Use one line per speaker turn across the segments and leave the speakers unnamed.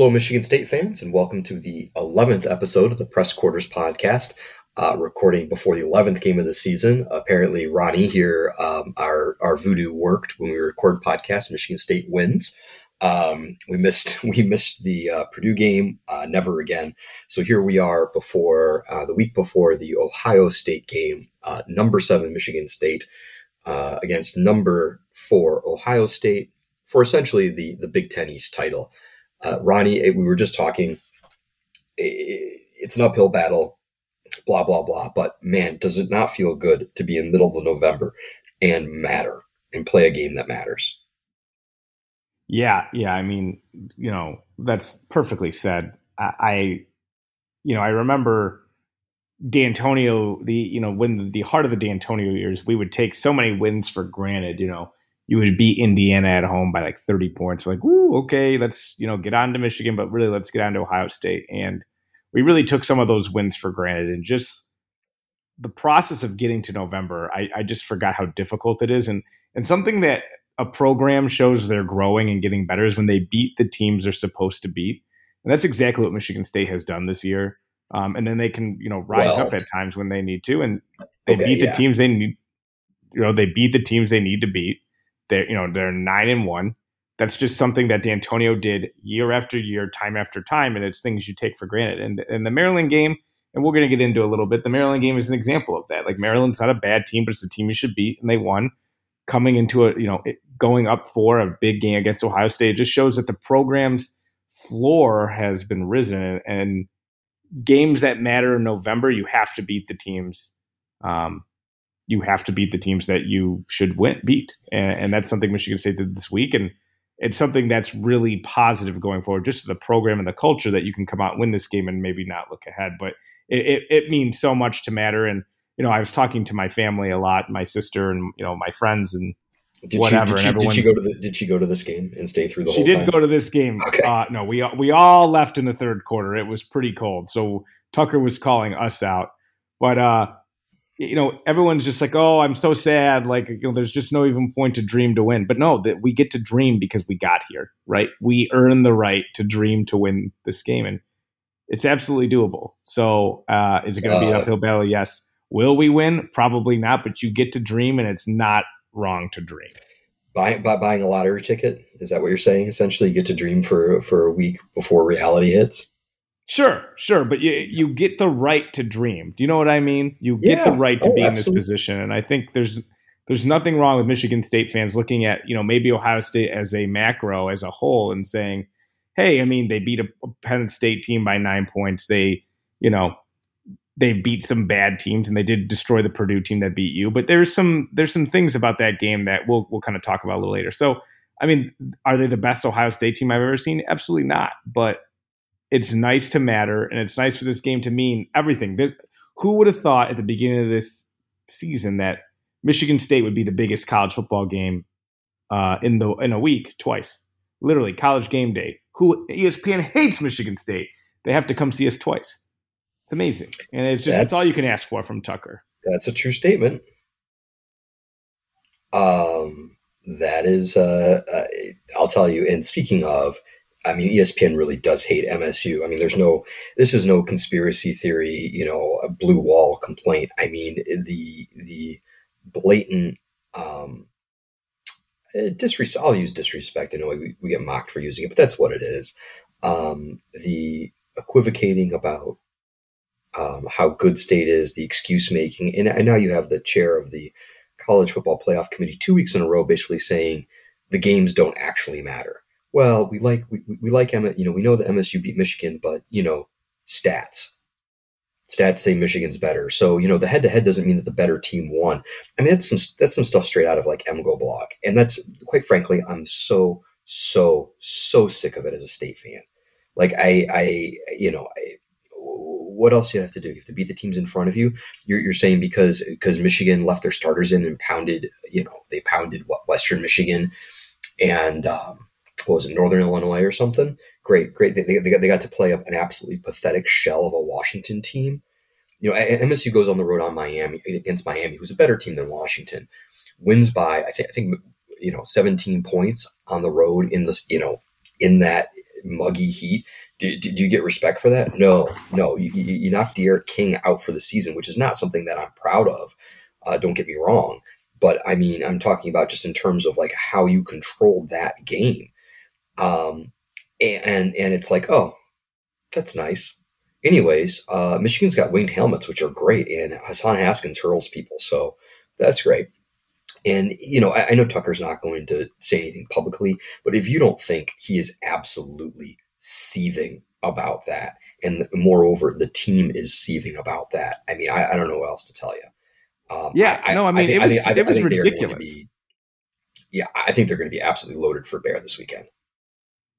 Hello, Michigan State fans, and welcome to the 11th episode of the Press Quarters podcast. Uh, recording before the 11th game of the season. Apparently, Ronnie here, um, our our voodoo worked when we record podcasts. Michigan State wins. Um, we missed we missed the uh, Purdue game. Uh, never again. So here we are before uh, the week before the Ohio State game. Uh, number seven Michigan State uh, against number four Ohio State for essentially the the Big Ten East title uh, Ronnie, eh, we were just talking. It's an uphill battle, blah blah blah. But man, does it not feel good to be in the middle of November and matter and play a game that matters?
Yeah, yeah. I mean, you know, that's perfectly said. I, I you know, I remember Dantonio. The you know when the heart of the Dantonio years, we would take so many wins for granted. You know, you would beat Indiana at home by like 30 points. Like, woo, okay, let's, you know, get on to Michigan, but really let's get on to Ohio State. And we really took some of those wins for granted and just the process of getting to November, I, I just forgot how difficult it is. And and something that a program shows they're growing and getting better is when they beat the teams they're supposed to beat. And that's exactly what Michigan State has done this year. Um, and then they can, you know, rise well, up at times when they need to. And they okay, beat the yeah. teams they need, you know, they beat the teams they need to beat. They're you know they're nine and one. That's just something that Dantonio did year after year, time after time, and it's things you take for granted. And in the Maryland game, and we're going to get into a little bit. The Maryland game is an example of that. Like Maryland's not a bad team, but it's a team you should beat, and they won. Coming into a you know going up for a big game against Ohio State just shows that the program's floor has been risen, and games that matter in November, you have to beat the teams um, you have to beat the teams that you should win beat, and, and, that's something Michigan State did this week, and it's something that's really positive going forward, just the program and the culture that you can come out and win this game and maybe not look ahead, but it, it, it means so much to matter. And you know, I was talking to my family a lot, my sister and you know my friends and
did
whatever.
She, did, she, did she go to the Did she go to this game and stay through the? Whole thing?
She
whole
did
time?
go to this game. Okay. Uh, no, we we all left in the third quarter. It was pretty cold, so Tucker was calling us out. But uh, you know, everyone's just like, oh, I'm so sad. Like, you know, there's just no even point to dream to win. But no, that we get to dream because we got here, right? We earn the right to dream to win this game, and it's absolutely doable. So, uh, is it going to be an uphill battle? Yes. Will we win? Probably not. But you get to dream, and it's not wrong to dream.
Buy, by buying a lottery ticket is that what you're saying? Essentially, you get to dream for for a week before reality hits.
Sure, sure, but you you get the right to dream. Do you know what I mean? You get yeah. the right to oh, be absolutely. in this position, and I think there's there's nothing wrong with Michigan State fans looking at you know maybe Ohio State as a macro as a whole and saying, hey, I mean they beat a Penn State team by nine points. They you know they beat some bad teams and they did destroy the Purdue team that beat you. But there's some there's some things about that game that we'll we'll kind of talk about a little later. So I mean, are they the best Ohio State team I've ever seen? Absolutely not. But it's nice to matter, and it's nice for this game to mean everything. who would have thought at the beginning of this season that Michigan State would be the biggest college football game uh, in the in a week twice? Literally, college game day. Who ESPN hates Michigan State. They have to come see us twice. It's amazing, and it's just that's, that's all you can ask for from Tucker.
That's a true statement. Um, that is, uh, uh I'll tell you. And speaking of, I mean, ESPN really does hate MSU. I mean, there's no, this is no conspiracy theory, you know, a blue wall complaint. I mean, the the blatant um, eh, disrespect. I'll use disrespect. I know we, we get mocked for using it, but that's what it is. Um, the equivocating about um, how good state is, the excuse making, and, and now you have the chair of the college football playoff committee two weeks in a row basically saying the games don't actually matter well, we like we, we like Emma, you know, we know that MSU beat Michigan, but you know, stats. Stats say Michigan's better. So, you know, the head to head doesn't mean that the better team won. I mean, that's some that's some stuff straight out of like MGO blog. And that's quite frankly, I'm so, so, so sick of it as a state fan. Like I I you know, I, what else do you have to do? You have to beat the teams in front of you. You're, you're saying because because Michigan left their starters in and pounded, you know, they pounded what Western Michigan and um, what was it, Northern Illinois or something? Great, great. They, they, got, they got to play an absolutely pathetic shell of a Washington team. You know, MSU goes on the road on Miami against Miami, who's a better team than Washington, wins by I think I think you know 17 points on the road in this you know in that muggy heat. Do, do, do, you get respect for that? No, no. You, you, you knocked D'Eriq King out for the season, which is not something that I'm proud of. Uh, don't get me wrong. But I mean, I'm talking about just in terms of like how you controlled that game. Um, and, and it's like, oh, that's nice. Anyways, uh, Michigan's got winged helmets, which are great, and Hassan Haskins hurls people, so that's great. And you know, I, I know Tucker's not going to say anything publicly, but if you don't think he is absolutely seething about that, and moreover, the team is seething about that, I mean, I, I don't know what else to tell you.
Um, yeah, I, no, I mean, think, it was, think, it was ridiculous.
Be, yeah, I think they're going to be absolutely loaded for bear this weekend.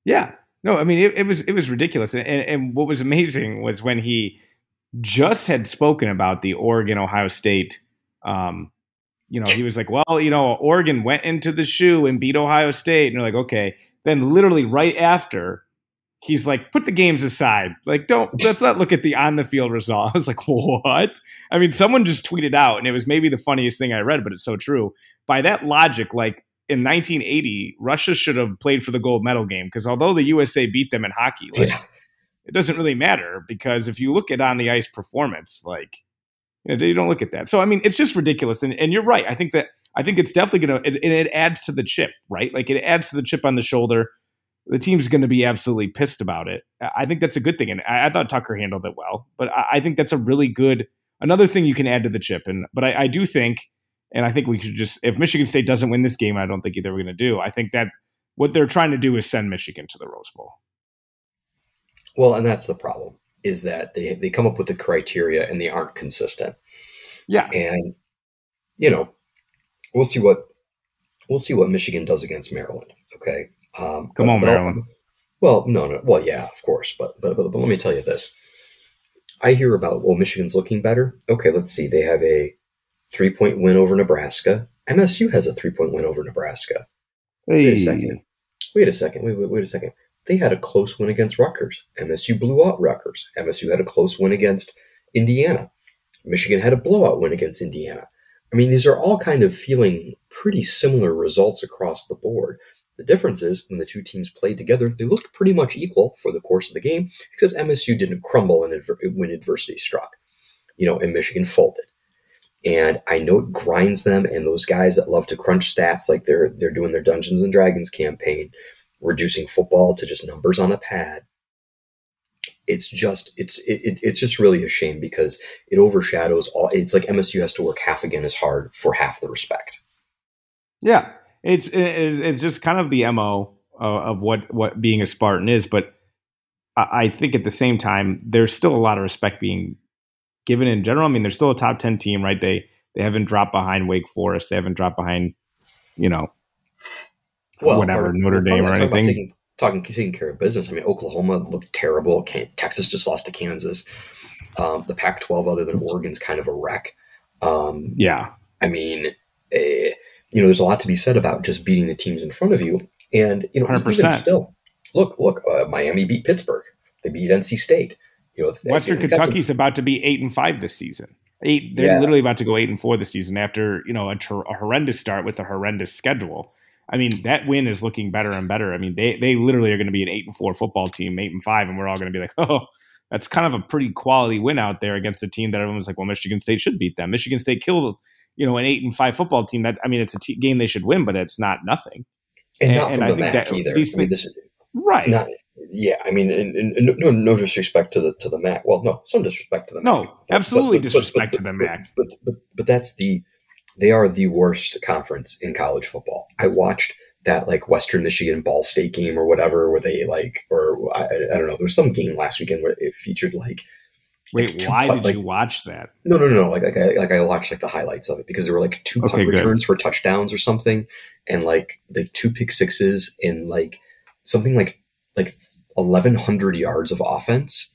Yeah, no, I mean, it, it was it was ridiculous, and, and what was amazing was when he just had spoken about the Oregon Ohio State. Um, you know, he was like, "Well, you know, Oregon went into the shoe and beat Ohio State," and you're like, "Okay." Then, literally right after, he's like, put the games aside. Like, don't let's not look at the on the field result. I was like, what? I mean, someone just tweeted out, and it was maybe the funniest thing I read, but it's so true. By that logic, like in 1980, Russia should have played for the gold medal game because although the USA beat them in hockey, like, yeah. it doesn't really matter because if you look at on the ice performance, like you, know, you don't look at that. So I mean, it's just ridiculous. And, and you're right. I think that I think it's definitely going to it, it adds to the chip, right? Like it adds to the chip on the shoulder the team's going to be absolutely pissed about it. I think that's a good thing, and I, I thought Tucker handled it well. But I, I, think that's a really good another thing you can add to the chip. And but I, I do think, and I think we should just if Michigan State doesn't win this game, I don't think either we're going to do. I think that what they're trying to do is send Michigan to the Rose Bowl.
Well, and that's the problem is that they they come up with the criteria and they aren't consistent.
Yeah,
and you know, we'll see what we'll see what Michigan does against Maryland. Okay,
um, Come but, on, but Maryland.
Well, no, no. Well, yeah, of course. But, but, but, but let me tell you this. I hear about, well, Michigan's looking better. Okay, let's see. They have a three point win over Nebraska. MSU has a three point win over Nebraska. Hey. Wait a second. Wait a second. Wait, wait, wait a second. They had a close win against Rutgers. MSU blew out Rutgers. MSU had a close win against Indiana. Michigan had a blowout win against Indiana. I mean, these are all kind of feeling pretty similar results across the board. The difference is when the two teams played together, they looked pretty much equal for the course of the game, except MSU didn't crumble when adversity struck. You know, and Michigan folded. And I know it grinds them, and those guys that love to crunch stats like they're they're doing their Dungeons and Dragons campaign, reducing football to just numbers on a pad. It's just it's it, it's just really a shame because it overshadows all. It's like MSU has to work half again as hard for half the respect.
Yeah, it's it's, it's just kind of the mo uh, of what what being a Spartan is, but I think at the same time there's still a lot of respect being given in general. I mean, they're still a top ten team, right? They they haven't dropped behind Wake Forest. They haven't dropped behind, you know, well, whatever part, Notre Dame or anything.
Taking, talking taking care of business. I mean, Oklahoma looked terrible. Texas just lost to Kansas. Um, the Pac-12, other than Oregon's, kind of a wreck. Um,
yeah,
I mean. Eh, you know, there's a lot to be said about just beating the teams in front of you. And, you know, 100%. even still, look, look, uh, Miami beat Pittsburgh. They beat NC State. You know,
Western Kentucky's some, about to be eight and five this season. Eight, they're yeah. literally about to go eight and four this season after you know a, a, horrendous start with a horrendous schedule. I mean, that win is looking better and better. I mean, they they literally are going to be an eight and four football team, eight and five, and we're all going to be like, oh, that's kind of a pretty quality win out there against a team that everyone's like, well, Michigan State should beat them. Michigan State killed you know an eight and five football team. That I mean, it's a t- game they should win, but it's not nothing.
And, and not from and the MAC either. I mean, this is
right.
Not, yeah, I mean, and, and, no, no disrespect to the to the MAC. Well, no, some disrespect to the
no, MAC. No, absolutely but, but, disrespect but, to the MAC.
But, but but that's the they are the worst conference in college football. I watched that like Western Michigan Ball State game or whatever, where they like, or I, I don't know, there was some game last weekend where it featured like
Wait, like why did like, you watch that?
No, no, no, no. Like, like I, like I watched like the highlights of it because there were like two punt okay, returns for touchdowns or something, and like like two pick sixes and like something like like eleven hundred yards of offense.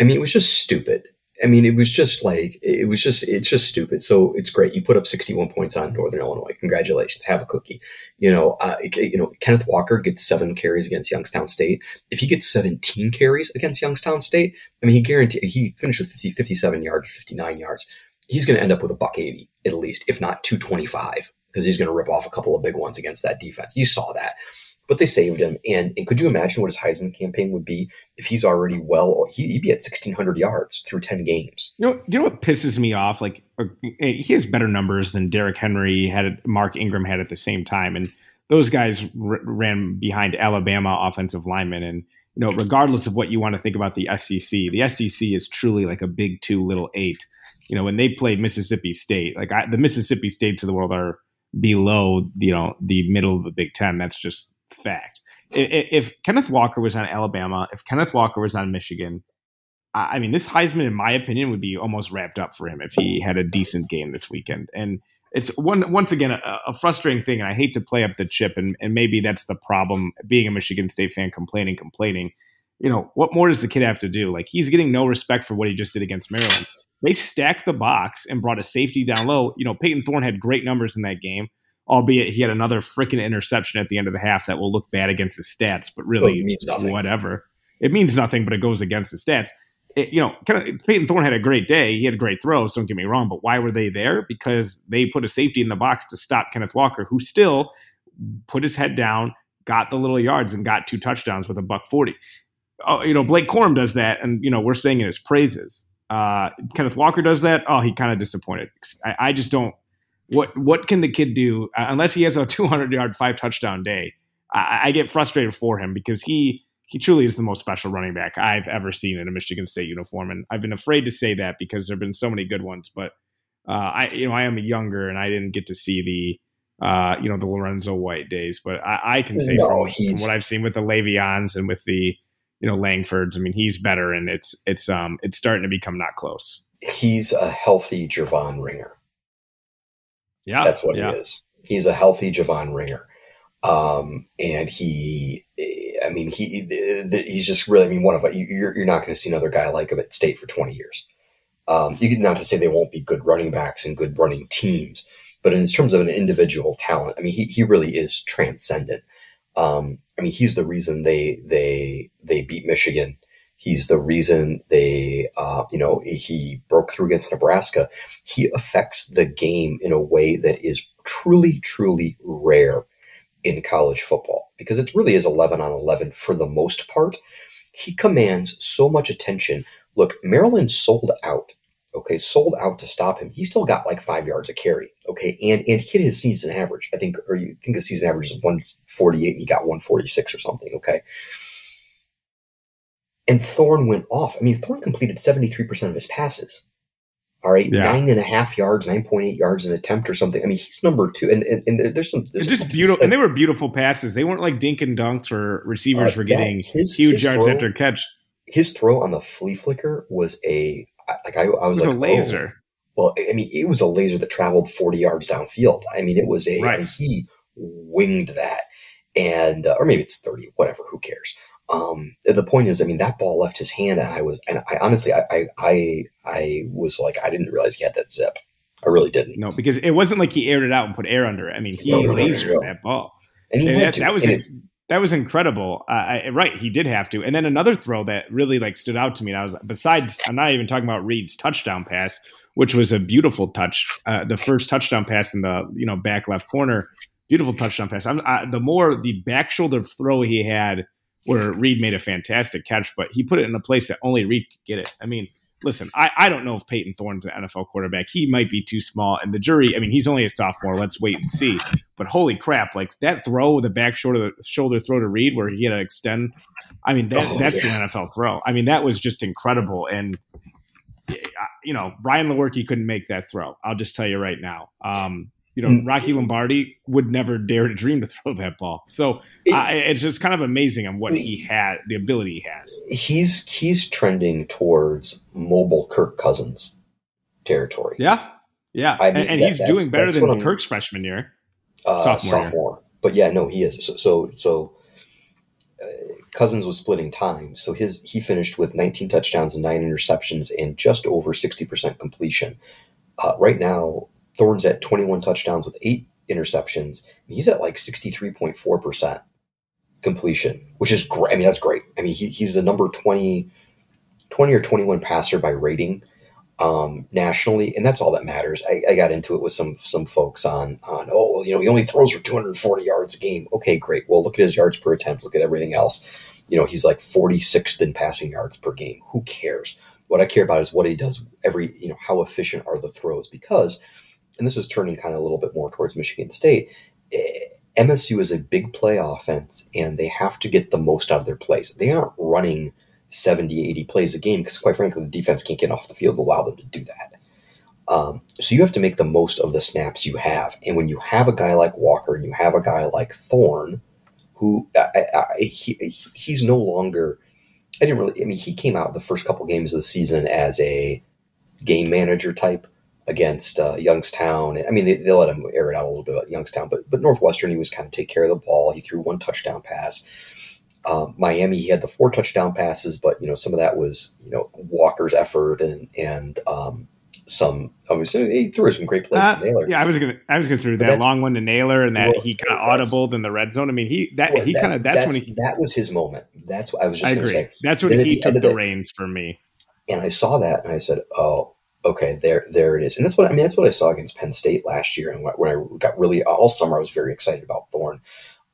I mean, it was just stupid. I mean, it was just like it was just it's just stupid. So it's great. You put up 61 points on Northern Illinois. Congratulations. Have a cookie. You know, uh, you know, Kenneth Walker gets seven carries against Youngstown State. If he gets 17 carries against Youngstown State, I mean, he guarantee he finished with 50, 57 yards, 59 yards. He's going to end up with a buck 80 at least, if not 225, because he's going to rip off a couple of big ones against that defense. You saw that. But they saved him. And, and could you imagine what his Heisman campaign would be if he's already well? He, would be at 1,600 yards through 10 games.
You know, you know what pisses me off? Like, uh, he has better numbers than Derrick Henry had, Mark Ingram had at the same time. And those guys r- ran behind Alabama offensive linemen. And, you know, regardless of what you want to think about the SEC, the SEC is truly like a big two, little eight. You know, when they played Mississippi State, like I, the Mississippi States of the world are below, you know, the middle of the Big Ten. That's just fact. If, if Kenneth Walker was on Alabama, if Kenneth Walker was on Michigan, I mean, this Heisman, in my opinion, would be almost wrapped up for him if he had a decent game this weekend. And it's one once again a, a, frustrating thing, and I hate to play up the chip, and, and maybe that's the problem. Being a Michigan State fan, complaining, complaining. You know, what more does the kid have to do? Like he's getting no respect for what he just did against Maryland. They stacked the box and brought a safety down low. You know, Payton Thorne had great numbers in that game, albeit he had another freaking interception at the end of the half that will look bad against his stats, but really
it means nothing.
whatever. It means nothing, but it goes against the stats it, you know, kind of Payton Thorne had a great day. He had great throws. Don't get me wrong, but why were they there? Because they put a safety in the box to stop Kenneth Walker, who still put his head down, got the little yards, and got two touchdowns with a buck forty. Oh, you know, Blake Corum does that, and you know we're saying in his praises. Uh, Kenneth Walker does that. Oh, he kind of disappointed. I, I, just don't. What what can the kid do uh, unless he has a 200 yard five touchdown day? I, I get frustrated for him because he he truly is the most special running back I've ever seen in a Michigan State uniform, and I've been afraid to say that because there've been so many good ones. But uh, I, you know, I am younger and I didn't get to see the, uh, you know, the Lorenzo White days. But I, I can say no, from, from, what I've seen with the Le'Veons and with the, you know, Langfords, I mean, he's better, and it's it's um it's starting to become not close.
He's a healthy Javon Ringer.
Yeah,
that's what
yeah.
he is. He's a healthy Javon Ringer. Um, and he, I mean, he, he's just really, I mean, one of you're, you're not going to see another guy like him at state for 20 years. Um, you can not to say they won't be good running backs and good running teams, but in terms of an individual talent, I mean, he, he really is transcendent. Um, I mean, he's the reason they, they, they beat Michigan. He's the reason they, uh, you know, he broke through against Nebraska. He affects the game in a way that is truly, truly rare in college football because it really is 11 on 11 for the most part. He commands so much attention. Look, Maryland sold out. Okay, sold out to stop him. He still got like five yards of carry. Okay, and and hit his season average. I think, or you think the season average is 148 and he got 146 or something. Okay. And Thorne went off. I mean, Thorne completed 73% of his passes. All right, yeah. nine and a half yards, nine point eight yards an attempt or something. I mean, he's number two, and and, and there's some.
There's just beautiful, and they were beautiful passes. They weren't like dink and dunks or receivers uh, were getting his, huge his yards throw, after catch.
His throw on the flea flicker was a like I, I was,
was
like
a laser.
Oh. Well, I mean, it was a laser that traveled forty yards downfield. I mean, it was a right. I mean, he winged that, and uh, or maybe it's thirty, whatever. Who cares? Um, the point is, I mean, that ball left his hand, and I was, and I honestly, I, I, I was like, I didn't realize he had that zip. I really didn't.
No, because it wasn't like he aired it out and put air under it. I mean, he no, no, lasered no, that ball, and, and that, that, was. it, that was incredible. Uh, I, right, he did have to. And then another throw that really like stood out to me. And I was besides, I'm not even talking about Reed's touchdown pass, which was a beautiful touch. Uh, the first touchdown pass in the you know back left corner, beautiful touchdown pass. I, the more the back shoulder throw he had where Reed made a fantastic catch, but he put it in a place that only Reed could get it. I mean, listen, I, I don't know if Payton Thorne's an NFL quarterback. He might be too small. And the jury, I mean, he's only a sophomore. Let's wait and see. But holy crap, like that throw, with the back shoulder, shoulder throw to Reed where he had to extend. I mean, that, oh, that's yeah. an NFL throw. I mean, that was just incredible. And, you know, Brian Lewerke couldn't make that throw. I'll just tell you right now. Um, you know, mm. Rocky Lombardi would never dare to dream to throw that ball. So it, uh, it's just kind of amazing on what he had, the ability he has.
He's he's trending towards mobile Kirk Cousins territory.
Yeah, yeah, I mean, and, and that, he's doing better than Kirk's freshman year,
uh, sophomore, sophomore. Year. But yeah, no, he is. So so, so uh, Cousins was splitting time, so his he finished with 19 touchdowns and nine interceptions and just over 60 percent completion. Uh, right now, Thorne's at 21 touchdowns with eight interceptions. He's at like 63.4% completion, which is great. I mean, that's great. I mean, he, he's the number 20, 20 or 21 passer by rating um, nationally, and that's all that matters. I, I, got into it with some some folks on on oh you know he only throws for 240 yards a game. Okay, great. Well, look at his yards per attempt. Look at everything else. You know he's like 46th in passing yards per game. Who cares? What I care about is what he does every you know how efficient are the throws because, and this is turning kind of a little bit more towards Michigan State. Eh, MSU is a big play offense, and they have to get the most out of their plays. They aren't running 70, 80 plays a game because, quite frankly, the defense can't get off the field to allow them to do that. Um, so you have to make the most of the snaps you have. And when you have a guy like Walker and you have a guy like Thorne, who I, I, he, he's no longer, I didn't really, I mean, he came out the first couple games of the season as a game manager type against uh, Youngstown. I mean, they, they let him air it out a little bit about Youngstown, but but Northwestern, he was kind of take care of the ball. He threw one touchdown pass. Um, Miami, he had the four touchdown passes, but you know some of that was you know Walker's effort and and um, some obviously he threw some great plays uh, to Nailor.
Yeah, I was gonna I was gonna throw that long one to Nailor and that well, he kind of audibled in the red zone. I mean he that well, he kind of that's,
that's,
when he
that was his moment. That's what I was just
I
agree.
Say. That's when then he took the, the reins for me.
And I saw that and I said, oh, okay, there there it is. And that's what I mean. That's what I saw against Penn State last year, and when I got really all summer, I was very excited about Thorne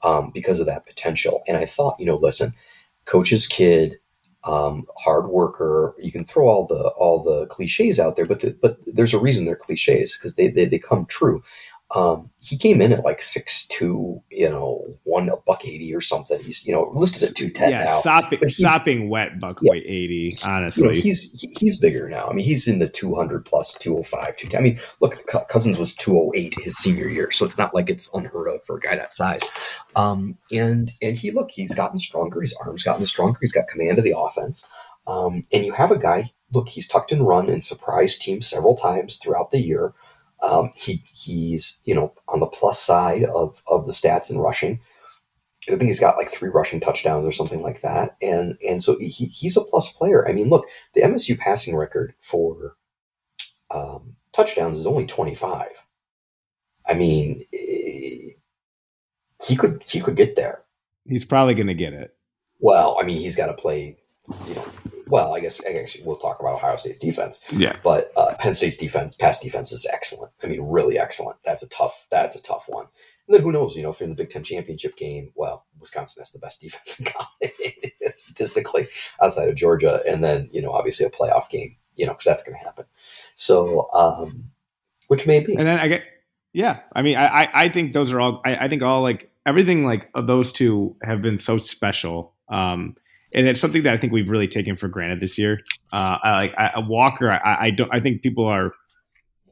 um, because of that potential. And I thought, you know, listen, coach's kid, um, hard worker. You can throw all the all the cliches out there, but the, but there's a reason they're cliches because they, they they come true. Um, he came in at like six two, you know, one a buck eighty or something. He's you know listed at two ten yeah, now.
Sopping, sopping wet buck yeah, weight eighty. Honestly,
you know, he's he's bigger now. I mean, he's in the two hundred plus, two hundred five, two ten. I mean, look, Cousins was two hundred eight his senior year, so it's not like it's unheard of for a guy that size. Um, and and he look, he's gotten stronger. His arms gotten stronger. He's got command of the offense. Um, and you have a guy. Look, he's tucked and run and surprised teams several times throughout the year. Um, he he's you know on the plus side of of the stats in rushing. I think he's got like three rushing touchdowns or something like that, and and so he, he's a plus player. I mean, look, the MSU passing record for um, touchdowns is only twenty five. I mean, eh, he could he could get there.
He's probably going to get it.
Well, I mean, he's got to play you know, well, I guess actually we'll talk about Ohio State's defense.
Yeah,
but uh, Penn State's defense, pass defense, is excellent. I mean, really excellent. That's a tough. That's a tough one. And then who knows? You know, if you're in the Big Ten championship game, well, Wisconsin has the best defense in college statistically outside of Georgia, and then you know, obviously a playoff game. You know, because that's going to happen. So, um, which may be.
And then I get, yeah. I mean, I I think those are all. I, I think all like everything like those two have been so special. Um, and it's something that I think we've really taken for granted this year. Uh, I, like I, Walker, I, I, don't. I think people are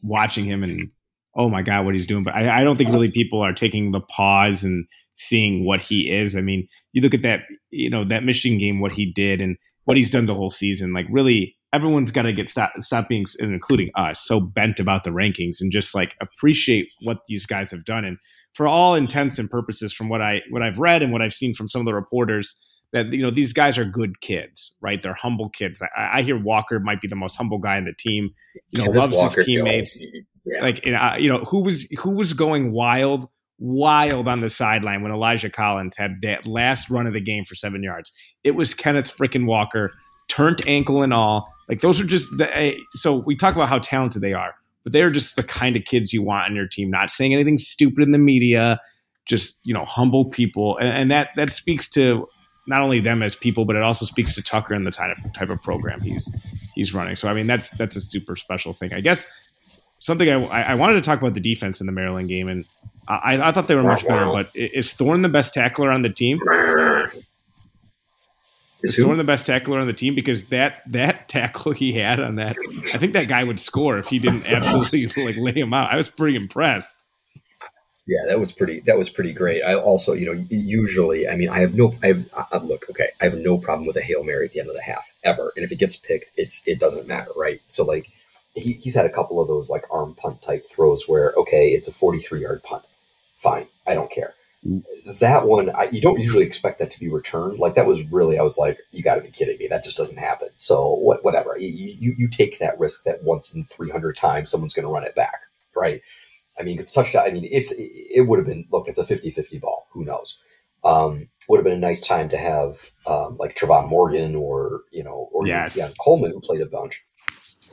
watching him and oh my god, what he's doing. But I, I, don't think really people are taking the pause and seeing what he is. I mean, you look at that, you know, that Michigan game, what he did and what he's done the whole season. Like really, everyone's got to get stop, stop being, including us, so bent about the rankings and just like appreciate what these guys have done. And for all intents and purposes, from what I what I've read and what I've seen from some of the reporters that you know these guys are good kids, right? They're humble kids. I, I hear Walker might be the most humble guy in the team. You know, loves Walker his teammates. Yeah. Like uh, you know, who was who was going wild, wild on the sideline when Elijah Collins had that last run of the game for seven yards. It was Kenneth freaking Walker, turned ankle and all. Like those are just the. Eh, so we talk about how talented they are, but they're just the kind of kids you want on your team. Not saying anything stupid in the media, just you know, humble people, and, and that that speaks to not only them as people, but it also speaks to Tucker and the type of, type of program he's he's running. So I mean, that's that's a super special thing. I guess something I, I wanted to talk about the defense in the Maryland game, and I, I thought they were much better. But is Thorne the best tackler on the team? Is Thorne the best tackler on the team? Because that that tackle he had on that, I think that guy would score if he didn't absolutely like lay him out. I was pretty impressed.
Yeah, that was pretty. That was pretty great. I also, you know, usually, I mean, I have no. I have I, look. Okay, I have no problem with a hail mary at the end of the half ever, and if it gets picked, it's it doesn't matter, right? So like, he, he's had a couple of those like arm punt type throws where okay, it's a forty three yard punt, fine, I don't care. That one, I, you don't usually expect that to be returned. Like that was really, I was like, you got to be kidding me. That just doesn't happen. So what, whatever. You, you you take that risk that once in three hundred times someone's going to run it back, right? I mean, it's touchdown. I mean, if it would have been, look, it's a 50 50 ball. Who knows? Um, would have been a nice time to have um, like Trevon Morgan or, you know, or
yes.
Coleman, who played a bunch.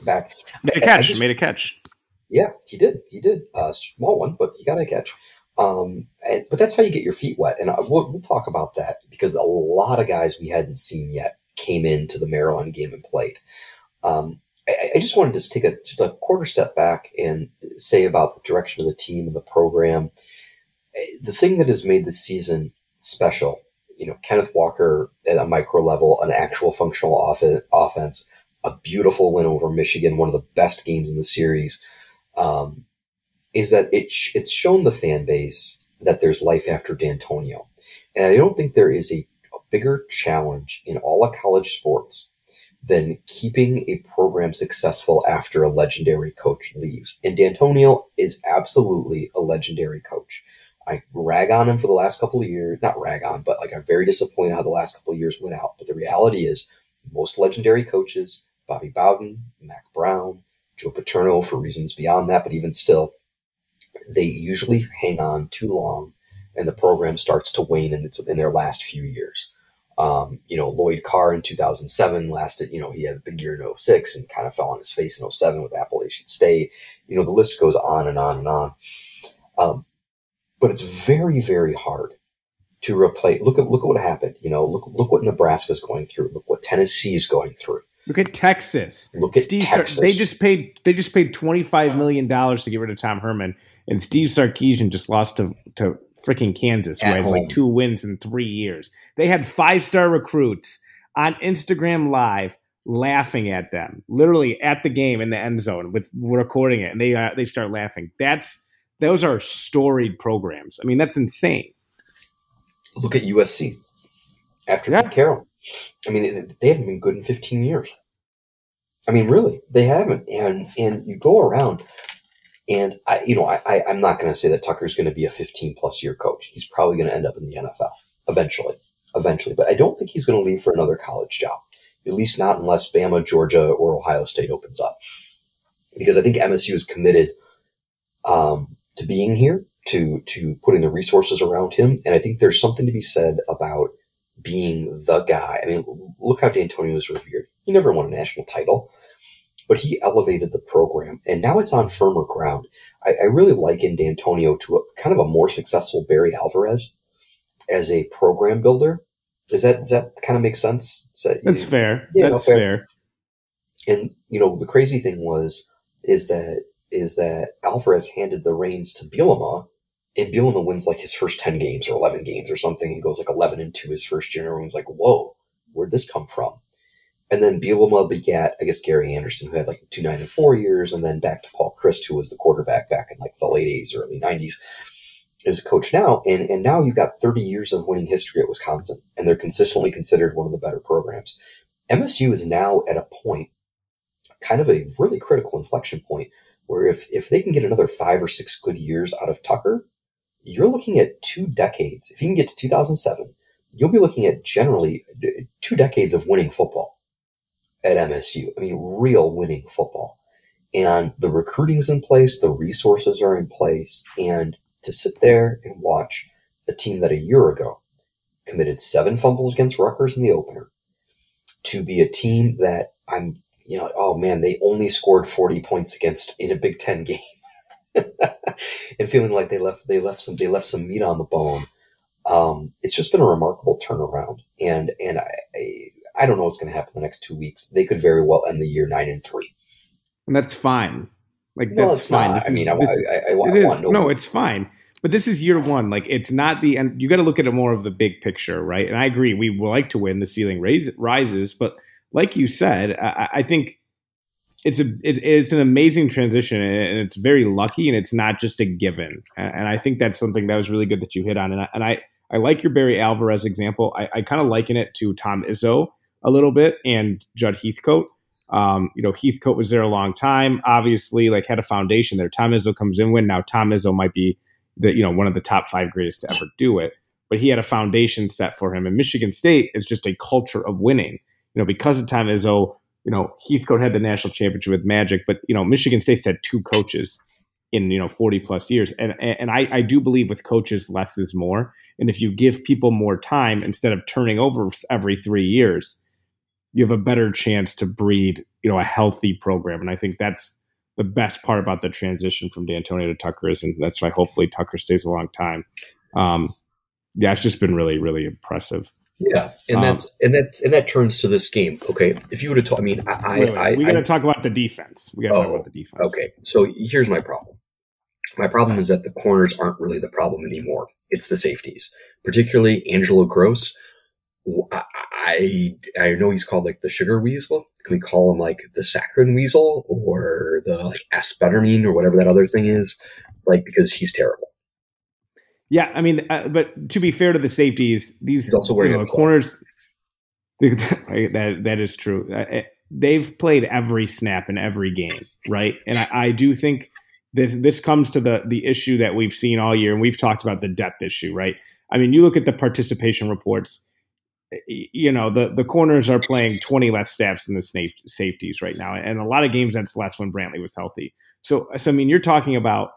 back.
Made a catch. Just, made a catch.
Yeah, he did. He did. A uh, small one, but he got a catch. Um, and, but that's how you get your feet wet. And I, we'll, we'll talk about that because a lot of guys we hadn't seen yet came into the Maryland game and played. Um, I, I, just wanted to take a just a quarter step back and say about the direction of the team and the program. The thing that has made this season special, you know, Kenneth Walker at a micro level, an actual functional off- offense, a beautiful win over Michigan, one of the best games in the series. Um, is that it sh- it's shown the fan base that there's life after Dantonio. And I don't think there is a, a bigger challenge in all of college sports than keeping a program successful after a legendary coach leaves. And Dantonio is absolutely a legendary coach. I rag on him for the last couple of years, not rag on, but like I'm very disappointed how the last couple of years went out. But the reality is, most legendary coaches, Bobby Bowden, Mack Brown, Joe Paterno, for reasons beyond that, but even still, they usually hang on too long and the program starts to wane in, its, in their last few years. Um, you know, Lloyd Carr in 2007 lasted, you know, he had a big year in 06 and kind of fell on his face in 07 with Appalachian State. You know, the list goes on and on and on. Um, but it's very, very hard to replace. Look at look at what happened. You know, look look what Nebraska's going through. Look what Tennessee's going through.
Look at Texas.
Look at Steve Texas.
Sar- they just paid. They just paid twenty five million dollars to get rid of Tom Herman, and Steve Sarkisian just lost to to freaking Kansas, who has like two wins in three years. They had five star recruits on Instagram Live laughing at them, literally at the game in the end zone with recording it, and they uh, they start laughing. That's those are storied programs. I mean, that's insane.
Look at USC after yeah. Pete Carroll. I mean, they, they haven't been good in 15 years. I mean, really, they haven't. And and you go around, and I, you know, I, I am not going to say that Tucker's going to be a 15 plus year coach. He's probably going to end up in the NFL eventually, eventually. But I don't think he's going to leave for another college job. At least not unless Bama, Georgia, or Ohio State opens up. Because I think MSU is committed um, to being here, to to putting the resources around him, and I think there's something to be said about being the guy. I mean, look how Dantonio was revered. He never won a national title, but he elevated the program, and now it's on firmer ground. I, I really liken Dantonio to a kind of a more successful Barry Alvarez as a program builder. Does that does that kind of make sense?
That, That's you, fair. Yeah, That's no, fair.
fair. And you know, the crazy thing was is that is that Alvarez handed the reins to Bielema and Bielema wins like his first 10 games or 11 games or something. He goes like 11 and 2 his first year. And everyone's like, whoa, where'd this come from? And then Bielema begat, I guess, Gary Anderson, who had like two, nine, and four years, and then back to Paul Chryst, who was the quarterback back in like the late 80s, early 90s, as a coach now. And, and now you've got 30 years of winning history at Wisconsin, and they're consistently considered one of the better programs. MSU is now at a point, kind of a really critical inflection point, where if, if they can get another five or six good years out of Tucker, you're looking at two decades. If you can get to 2007, you'll be looking at generally two decades of winning football at MSU. I mean, real winning football. And the recruiting's in place, the resources are in place, and to sit there and watch a team that a year ago committed seven fumbles against Rutgers in the opener to be a team that I'm, you know, oh man, they only scored 40 points against in a Big Ten game. and feeling like they left they left some they left some meat on the bone. Um, it's just been a remarkable turnaround, and and I I, I don't know what's going to happen the next two weeks. They could very well end the year nine and three,
and that's fine. Like that's fine.
I mean, I, I, I, I
want no, no, it's fine. But this is year one. Like it's not the end. You got to look at it more of the big picture, right? And I agree. We would like to win. The ceiling raise, rises, but like you said, I, I think it's a it, it's an amazing transition and it's very lucky and it's not just a given. And, I think that's something that was really good that you hit on. And I, and I, I like your Barry Alvarez example. I, I kind of liken it to Tom Izzo a little bit and Judd Heathcote. Um, you know Heathcote was there a long time obviously like had a foundation there. Tom Izzo comes in when now Tom Izzo might be the you know one of the top five greatest to ever do it but he had a foundation set for him. And Michigan State is just a culture of winning. You know because of Tom Izzo you know, Heathcote had the national championship with Magic, but you know, Michigan State's had two coaches in you know 40 plus years, and and I, I do believe with coaches less is more, and if you give people more time instead of turning over every three years, you have a better chance to breed, you know, a healthy program. And I think that's the best part about the transition from Dantonio to Tucker is, and that's why hopefully Tucker stays a long time. Um, yeah, it's just been really, really impressive.
Yeah, and um, that's and that and that turns to this game. Okay, if you would have told, I mean, I, wait, wait,
I we got to talk about the defense. We got to oh, talk about the defense.
Okay, so here's my problem. My problem is that the corners aren't really the problem anymore. It's the safeties, particularly Angelo Grose. I I know he's called like the sugar weasel. Can we call him like the saccharine weasel or the like aspettermine or whatever that other thing is? Like because he's terrible.
Yeah, I mean, uh, but to be fair to the safeties, these you know, corners. that that is true. Uh, uh, they've played every snap in every game, right? And I, I do think this this comes to the the issue that we've seen all year, and we've talked about the depth issue, right? I mean, you look at the participation reports. You know, the the corners are playing twenty less snaps than the safeties right now, and a lot of games that's less when Brantley was healthy. So, so I mean, you're talking about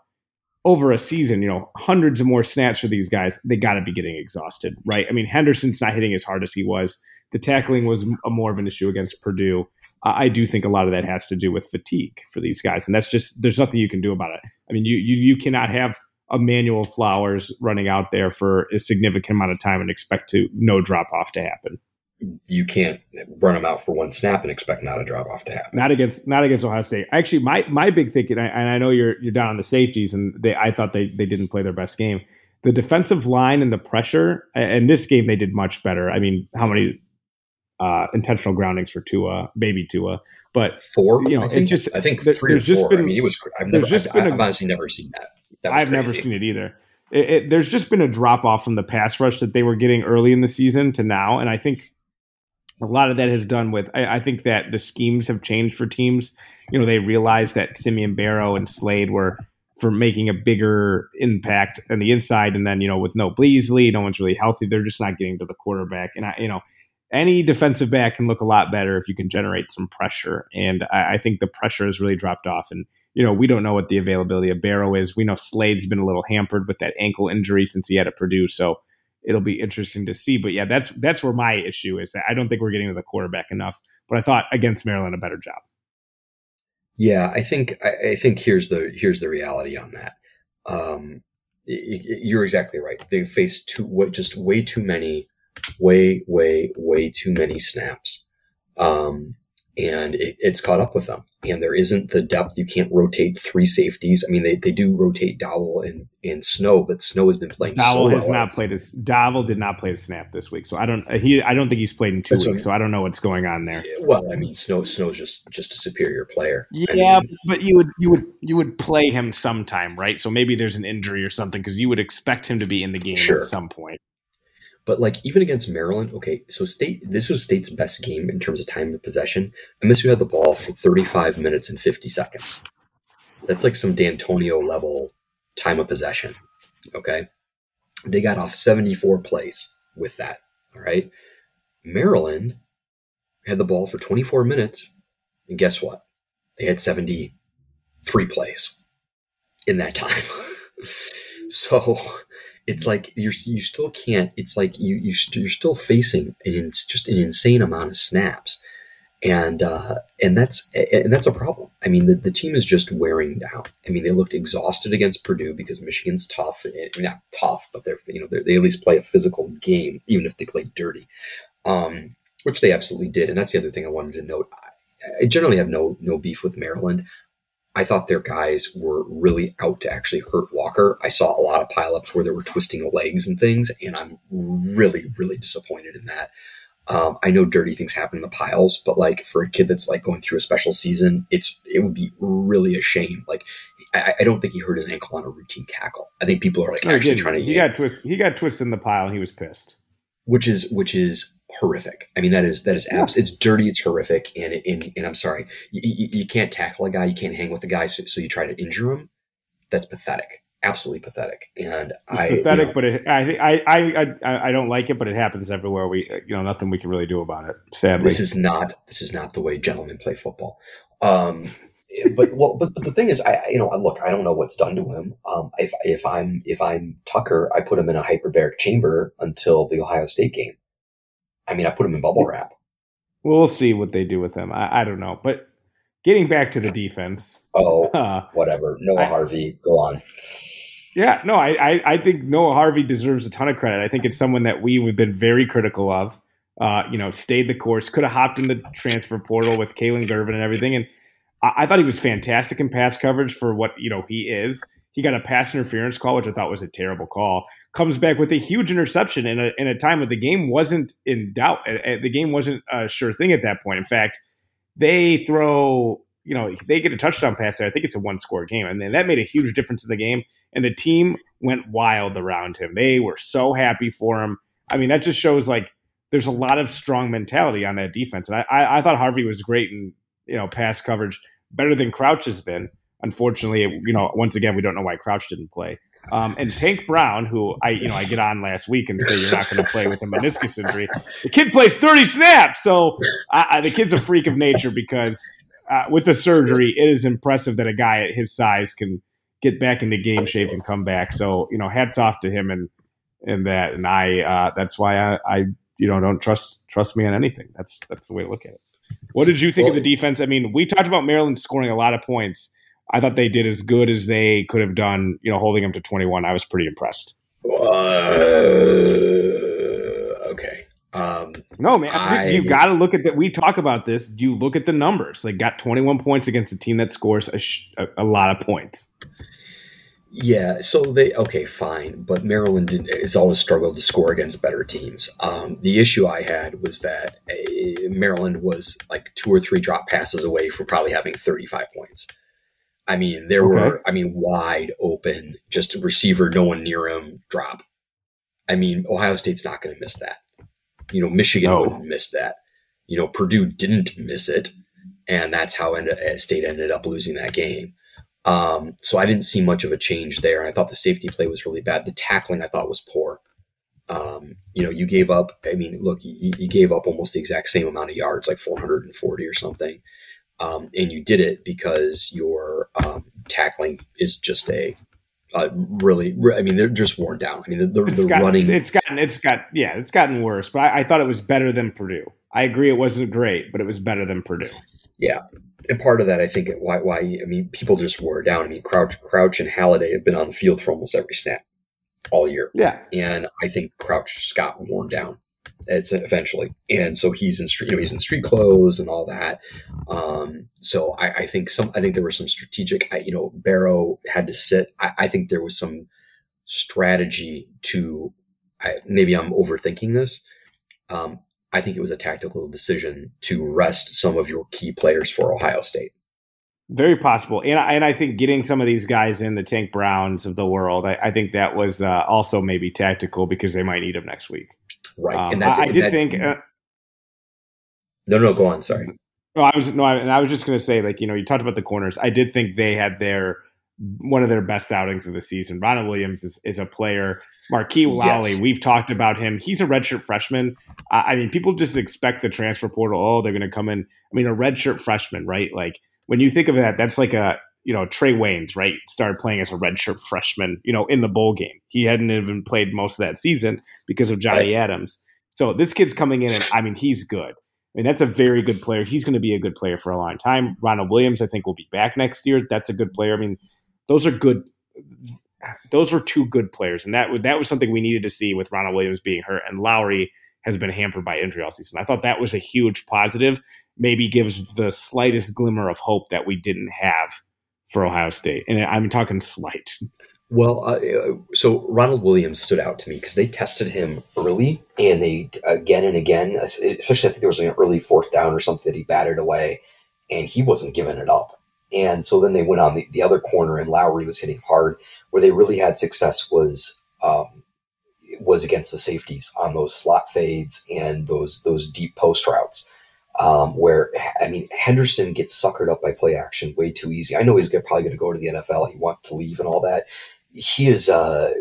over a season, you know, hundreds of more snaps for these guys, they got to be getting exhausted, right? I mean, Henderson's not hitting as hard as he was. The tackling was a more of an issue against Purdue. I do think a lot of that has to do with fatigue for these guys, and that's just there's nothing you can do about it. I mean, you you you cannot have Emmanuel Flowers running out there for a significant amount of time and expect to no drop off to happen
you can't run them out for one snap and expect not a drop off to happen.
Not against not against Ohio State. Actually, my my big thing, and I, and I know you're you're down on the safeties, and they I thought they they didn't play their best game. The defensive line and the pressure, and this game they did much better. I mean, how many uh, intentional groundings for Tua, baby Tua, but
four. You know, I think, just I think three there's just four. Been, I mean, it was. I've never. I've, been I've honestly never seen that. that
I've crazy. never seen it either. It, it, there's just been a drop off from the pass rush that they were getting early in the season to now, and I think a lot of that has done with I, I, think that the schemes have changed for teams. You know, they realized that Simeon Barrow and Slade were for making a bigger impact on the inside, and then you know with no Beasley, no one's really healthy. They're just not getting to the quarterback, and I, you know. Any defensive back can look a lot better if you can generate some pressure, and I, I think the pressure has really dropped off. And you know, we don't know what the availability of Barrow is. We know Slade's been a little hampered with that ankle injury since he had at Purdue, so it'll be interesting to see. But yeah, that's that's where my issue is. I don't think we're getting to the quarterback enough. But I thought against Maryland a better job.
Yeah, I think I, I think here's the here's the reality on that. Um, you're exactly right. They faced too what just way too many, way way way too many snaps. Um, and it, it's caught up with them. And there isn't the depth. You can't rotate three safeties. I mean, they, they do rotate Dowell and, and Snow, but Snow has been playing.
Dowell
so
has well. not played. A, Dowell did not play a snap this week, so I don't. He I don't think he's played in two That's weeks, so I don't know what's going on there.
Well, I mean, Snow Snow's just just a superior player.
Yeah,
I mean,
but you would you would you would play him sometime, right? So maybe there's an injury or something because you would expect him to be in the game sure. at some point.
But like even against Maryland, okay, so state this was state's best game in terms of time of possession. MSU had the ball for 35 minutes and 50 seconds. That's like some Dantonio level time of possession. Okay. They got off 74 plays with that. All right. Maryland had the ball for 24 minutes. And guess what? They had 73 plays in that time. so it's like you're you still can't. It's like you you st- you're still facing an just an insane amount of snaps, and uh, and that's and that's a problem. I mean, the, the team is just wearing down. I mean, they looked exhausted against Purdue because Michigan's tough. I mean, not tough, but they're you know they're, they at least play a physical game, even if they play dirty, um, which they absolutely did. And that's the other thing I wanted to note. I generally have no no beef with Maryland. I thought their guys were really out to actually hurt Walker. I saw a lot of pileups where they were twisting legs and things, and I'm really, really disappointed in that. Um, I know dirty things happen in the piles, but like for a kid that's like going through a special season, it's it would be really a shame. Like I, I don't think he hurt his ankle on a routine tackle. I think people are like actually trying to.
He got twist. He got twisted in the pile, and he was pissed.
Which is which is horrific. I mean, that is that is abs- yeah. it's dirty, it's horrific, and and, and I'm sorry, you, you, you, can't tackle a guy, you can't hang with a guy, so, so you try to injure him. That's pathetic, absolutely pathetic. And
it's
I
pathetic, you know, but it, I, I I I I don't like it, but it happens everywhere. We you know nothing we can really do about it. Sadly,
this is not this is not the way gentlemen play football. Um, but well, but, but the thing is, I you know, look, I don't know what's done to him. Um, if if I'm if I'm Tucker, I put him in a hyperbaric chamber until the Ohio State game. I mean, I put him in bubble wrap.
We'll see what they do with him. I, I don't know, but getting back to the defense.
Oh, uh, whatever. Noah I, Harvey, go on.
Yeah, no, I, I, I think Noah Harvey deserves a ton of credit. I think it's someone that we have been very critical of. Uh, you know, stayed the course, could have hopped in the transfer portal with Kalon Gervin and everything. And I, I, thought he was fantastic in pass coverage for what, you know, he is. He got a pass interference call, which I thought was a terrible call. Comes back with a huge interception in a, in a time when the game wasn't in doubt. Eh, eh, the game wasn't a sure thing at that point. In fact, they throw you know, they get a touchdown pass there. I think it's a one score game. And then that made a huge difference in the game. And the team went wild around him. They were so happy for him. I mean, that just shows like there's a lot of strong mentality on that defense. And I, I, I thought Harvey was great in, you know, pass coverage, better than Crouch has been. Unfortunately, you know, once again, we don't know why Crouch didn't play. Um, and Tank Brown, who I, you know, I get on last week and say you're not going to play with a meniscus injury. The kid plays 30 snaps, so I, I, the kid's a freak of nature because uh, with the surgery, it is impressive that a guy at his size can get back into game shape and come back. So you know, hats off to him and and that. And I uh, that's why I, I you know don't trust trust me on anything. That's that's the way to look at it. What did you think well, of the defense? I mean, we talked about Maryland scoring a lot of points. I thought they did as good as they could have done. You know, holding them to twenty one. I was pretty impressed.
Uh, okay. Um,
no, man, I, you got to look at that. We talk about this. You look at the numbers. They got 21 points against a team that scores a, sh- a, a lot of points.
Yeah, so they okay, fine, but Maryland did, has always struggled to score against better teams. Um, the issue I had was that uh, Maryland was like two or three drop passes away from probably having 35 points. I mean, there okay. were, I mean, wide open, just a receiver, no one near him, drop. I mean, Ohio State's not going to miss that. You know, Michigan oh. wouldn't miss that. You know, Purdue didn't miss it, and that's how uh, State ended up losing that game. Um, so I didn't see much of a change there. I thought the safety play was really bad. The tackling I thought was poor. Um, you know, you gave up. I mean, look, you, you, gave up almost the exact same amount of yards, like 440 or something, um, and you did it because your um, tackling is just a uh, really, I mean, they're just worn down. I mean,
gotten,
running.
It's gotten, it's got, yeah, it's gotten worse. But I, I, thought it was better than Purdue. I agree, it wasn't great, but it was better than Purdue.
Yeah, and part of that, I think, why, why, I mean, people just wore down. I mean, Crouch, Crouch, and Haladay have been on the field for almost every snap all year.
Yeah,
and I think Crouch got worn down it's eventually. And so he's in street, you know, he's in street clothes and all that. Um, so I, I, think some, I think there was some strategic, you know, Barrow had to sit. I, I think there was some strategy to, I, maybe I'm overthinking this. Um, I think it was a tactical decision to rest some of your key players for Ohio State.
Very possible, and I, and I think getting some of these guys in the Tank Browns of the world, I, I think that was uh, also maybe tactical because they might need them next week.
Right. Um,
and that's I, I did that, think. Uh,
no, no, go on. Sorry.
No, I was no, I, and I was just going to say, like you know, you talked about the corners. I did think they had their one of their best outings of the season. Ronald Williams is, is a player. Marquis Lally, yes. we've talked about him. He's a redshirt freshman. Uh, I mean, people just expect the transfer portal. Oh, they're going to come in. I mean, a redshirt freshman, right? Like when you think of that, that's like a you know, Trae Waynes, right, started playing as a redshirt freshman, you know, in the bowl game. He hadn't even played most of that season because of Johnny right. Adams. So this kid's coming in, and I mean, he's good. I mean, that's a very good player. He's going to be a good player for a long time. Ronald Williams, I think, will be back next year. That's a good player. I mean, those are good. Those were two good players, and that that was something we needed to see with Ronald Williams being hurt, and Lowery has been hampered by injury all season. I thought that was a huge positive. Maybe gives the slightest glimmer of hope that we didn't have for Ohio State, and I'm talking slight.
Well, uh, so Ronald Williams stood out to me because they tested him early, and they again and again, especially I think there was like an early fourth down or something that he batted away, and he wasn't giving it up. And so then they went on the, the other corner, and Lowery was hitting hard. Where they really had success was um, was against the safeties on those slot fades and those those deep post routes um, where I mean Henderson gets suckered up by play action way too easy. I know he's probably going to go to the NFL. He wants to leave and all that. He is uh,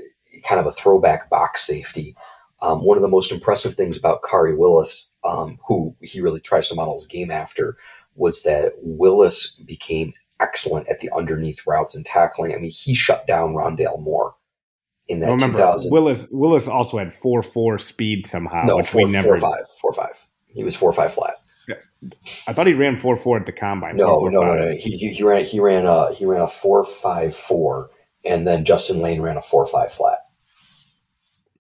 kind of a throwback box safety. Um, one of the most impressive things about Khari Willis, um, who he really tries to model his game after, was that Willis became excellent at the underneath routes and tackling. I mean, he shut down Rondale Moore in that. Remember, 2000.
Willis Willis also had four four speed somehow, no, which four, we never
four five four five. He was four five flat.
I thought he ran four four at the combine.
No, no, no, no. He, he, ran he ran a he ran a four five four, and then Justin Layne ran a four five flat.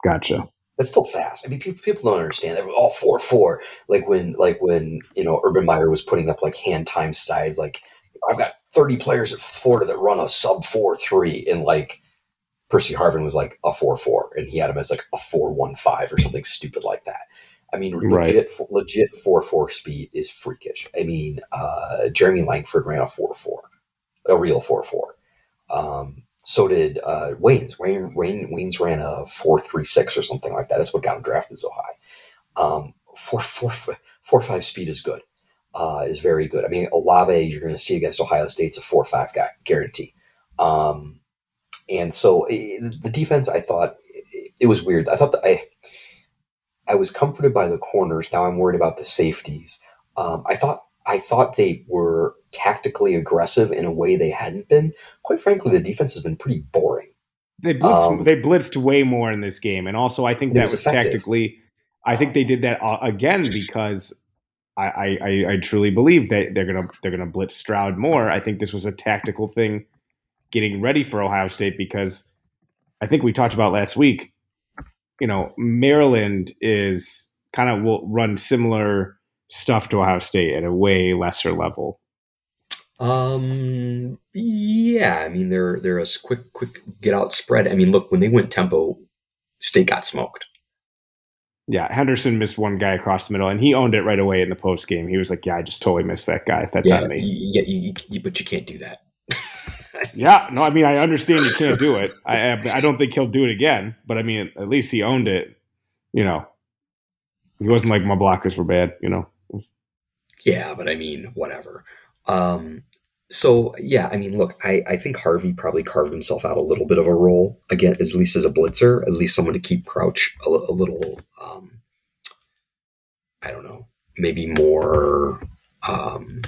Gotcha.
That's still fast. I mean, people, people don't understand that. All four four. Like when like when you know Urban Meyer was putting up like hand time styles. Like I've got thirty players at Florida that run a sub four three, and like Percy Harvin was like a four four, and he had him as like a four one five or something stupid like that. I mean, legit, right. legit four four speed is freakish. I mean, uh, Jeremy Langford ran a four four, a real four four. Um, so did uh, Wayne's. Wayne, Wayne Wayne's ran a four three six or something like that. That's what got him drafted so high. Um, four four four five speed is good. Uh, is very good. I mean, Olave you're going to see against Ohio State's a four five guy guarantee. Um, and so it, eh, the defense, I thought it, it was weird. I thought that I I was comforted by the corners. Now I'm worried about the safeties. Um, I thought I thought they were tactically aggressive in a way they hadn't been. Quite frankly, the defense has been pretty boring.
They blitzed, um, they blitzed way more in this game, and also I think that was, was tactically. I think they did that uh, again because I, I, I truly believe that they're gonna they're gonna blitz Stroud more. I think this was a tactical thing, getting ready for Ohio State because I think we talked about last week you know, Maryland is kind of will run similar stuff to Ohio State at a way lesser level.
Um. Yeah. I mean, they're they're a quick quick get out spread. I mean, look when they went tempo, State got smoked.
Yeah, Henderson missed one guy across the middle, and he owned it right away in the post game. He was like, "Yeah, I just totally missed that guy. That's
yeah,
on me."
Yeah, you, you, but you can't do that.
Yeah, no, I mean I understand you can't do it. I I don't think he'll do it again, but I mean at least he owned it. You know, he wasn't like my blockers were bad. You know.
Yeah, but I mean whatever. Um, so yeah, I mean, look, I, I think Harvey probably carved himself out a little bit of a role again, at least as a blitzer, at least someone to keep Crouch a, a little. Um, I don't know, maybe more um,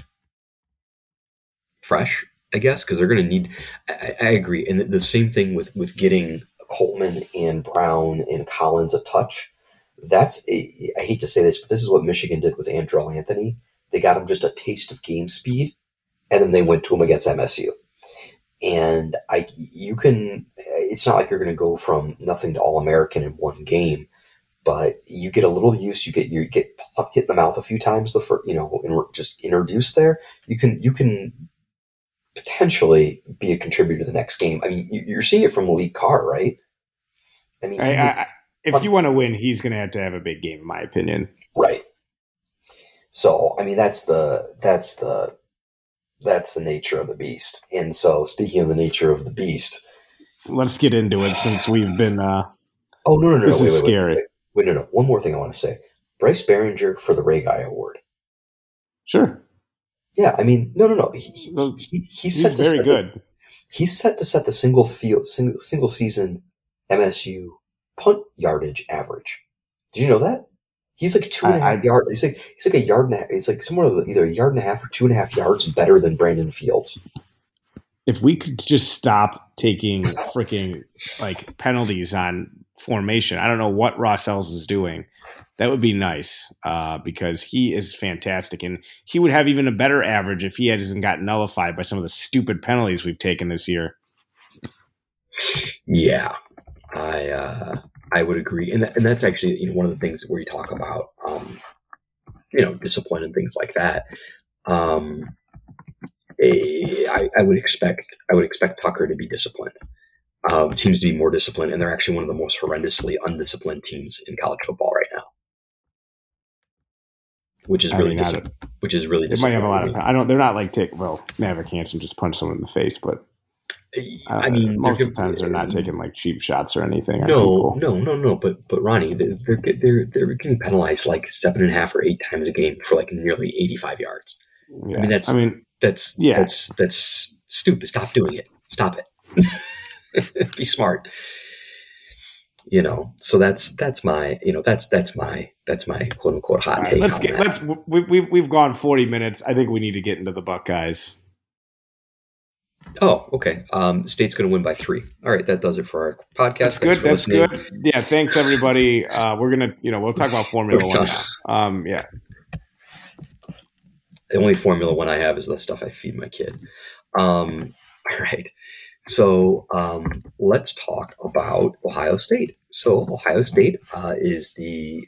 fresh I guess, because they're going to need. I, I, agree, and the, the, same thing with with getting Coleman and Brown and Collins a touch. That's a, I hate to say this, but this is what Michigan did with Andrel Anthony. They got him just a taste of game speed, and then they went to him against MSU. And I, you can. Eh, it's not like you're going to go from nothing to All American in one game, but you get a little use. You get you get hit in the mouth a few times. The first, you know, and just introduced there. You can you can potentially be a contributor to the next game. I mean, you're seeing it from Maliq Carr, right?
I mean, I, I, if you want to win, he's going to have to have a big game, in my opinion.
Right. So, I mean, that's the that's the that's the nature of the beast. And so, speaking of the nature of the beast,
let's get into it since we've been. uh
Oh no no no!
This
no,
is wait, scary.
Wait, wait, wait, no no. One more thing I want to say: Bryce Baringer for the Ray Guy Award.
Sure.
Yeah, I mean, no, no, no. He, he, he he's,
he's very good.
The, he's set to set the single field single single season MSU punt yardage average. Did you know that? He's like two and a half I, yards. He's like he's like a yard and a half. He's like somewhere either a yard and a half or two and a half yards better than Brandon Fields.
If we could just stop taking freaking like penalties on formation, I don't know what Ross Els is doing that would be nice uh, because he is fantastic, and he would have even a better average if he hasn't gotten nullified by some of the stupid penalties we've taken this year.
Yeah, I uh, I would agree, and and that's actually you know one of the things where you talk about um, you know discipline and things like that. Um, I, I would expect I would expect Tucker to be disciplined. Um, teams to be more disciplined, and they're actually one of the most horrendously undisciplined teams in college football right now which is really mean, dis- which is really
they might have a lot of I don't they're not like take well Maverick Hansen just punch someone in the face but
uh, I mean
most of the times they're not taking like cheap shots or anything
no no no no but but Ronnie they're, they're they're getting penalized like seven and a half or eight times a game for like nearly 85 yards yeah. I mean that's I mean that's yeah. that's that's stupid. Stop doing it. Stop it. Be smart. You know so that's that's my you know that's that's my that's my quote unquote hot right, take
let's get that. let's we, we, we've gone 40 minutes. I think we need to get into the buckeyes
oh okay. Um state's gonna win by three. All right that does it for our podcast.
That's good that's listening. good. Yeah thanks everybody. Uh we're gonna you know we'll talk about formula one um yeah
The only Formula One I have is the stuff I feed my kid. Um, all right. So um, let's talk about Ohio State. So Ohio State uh, is the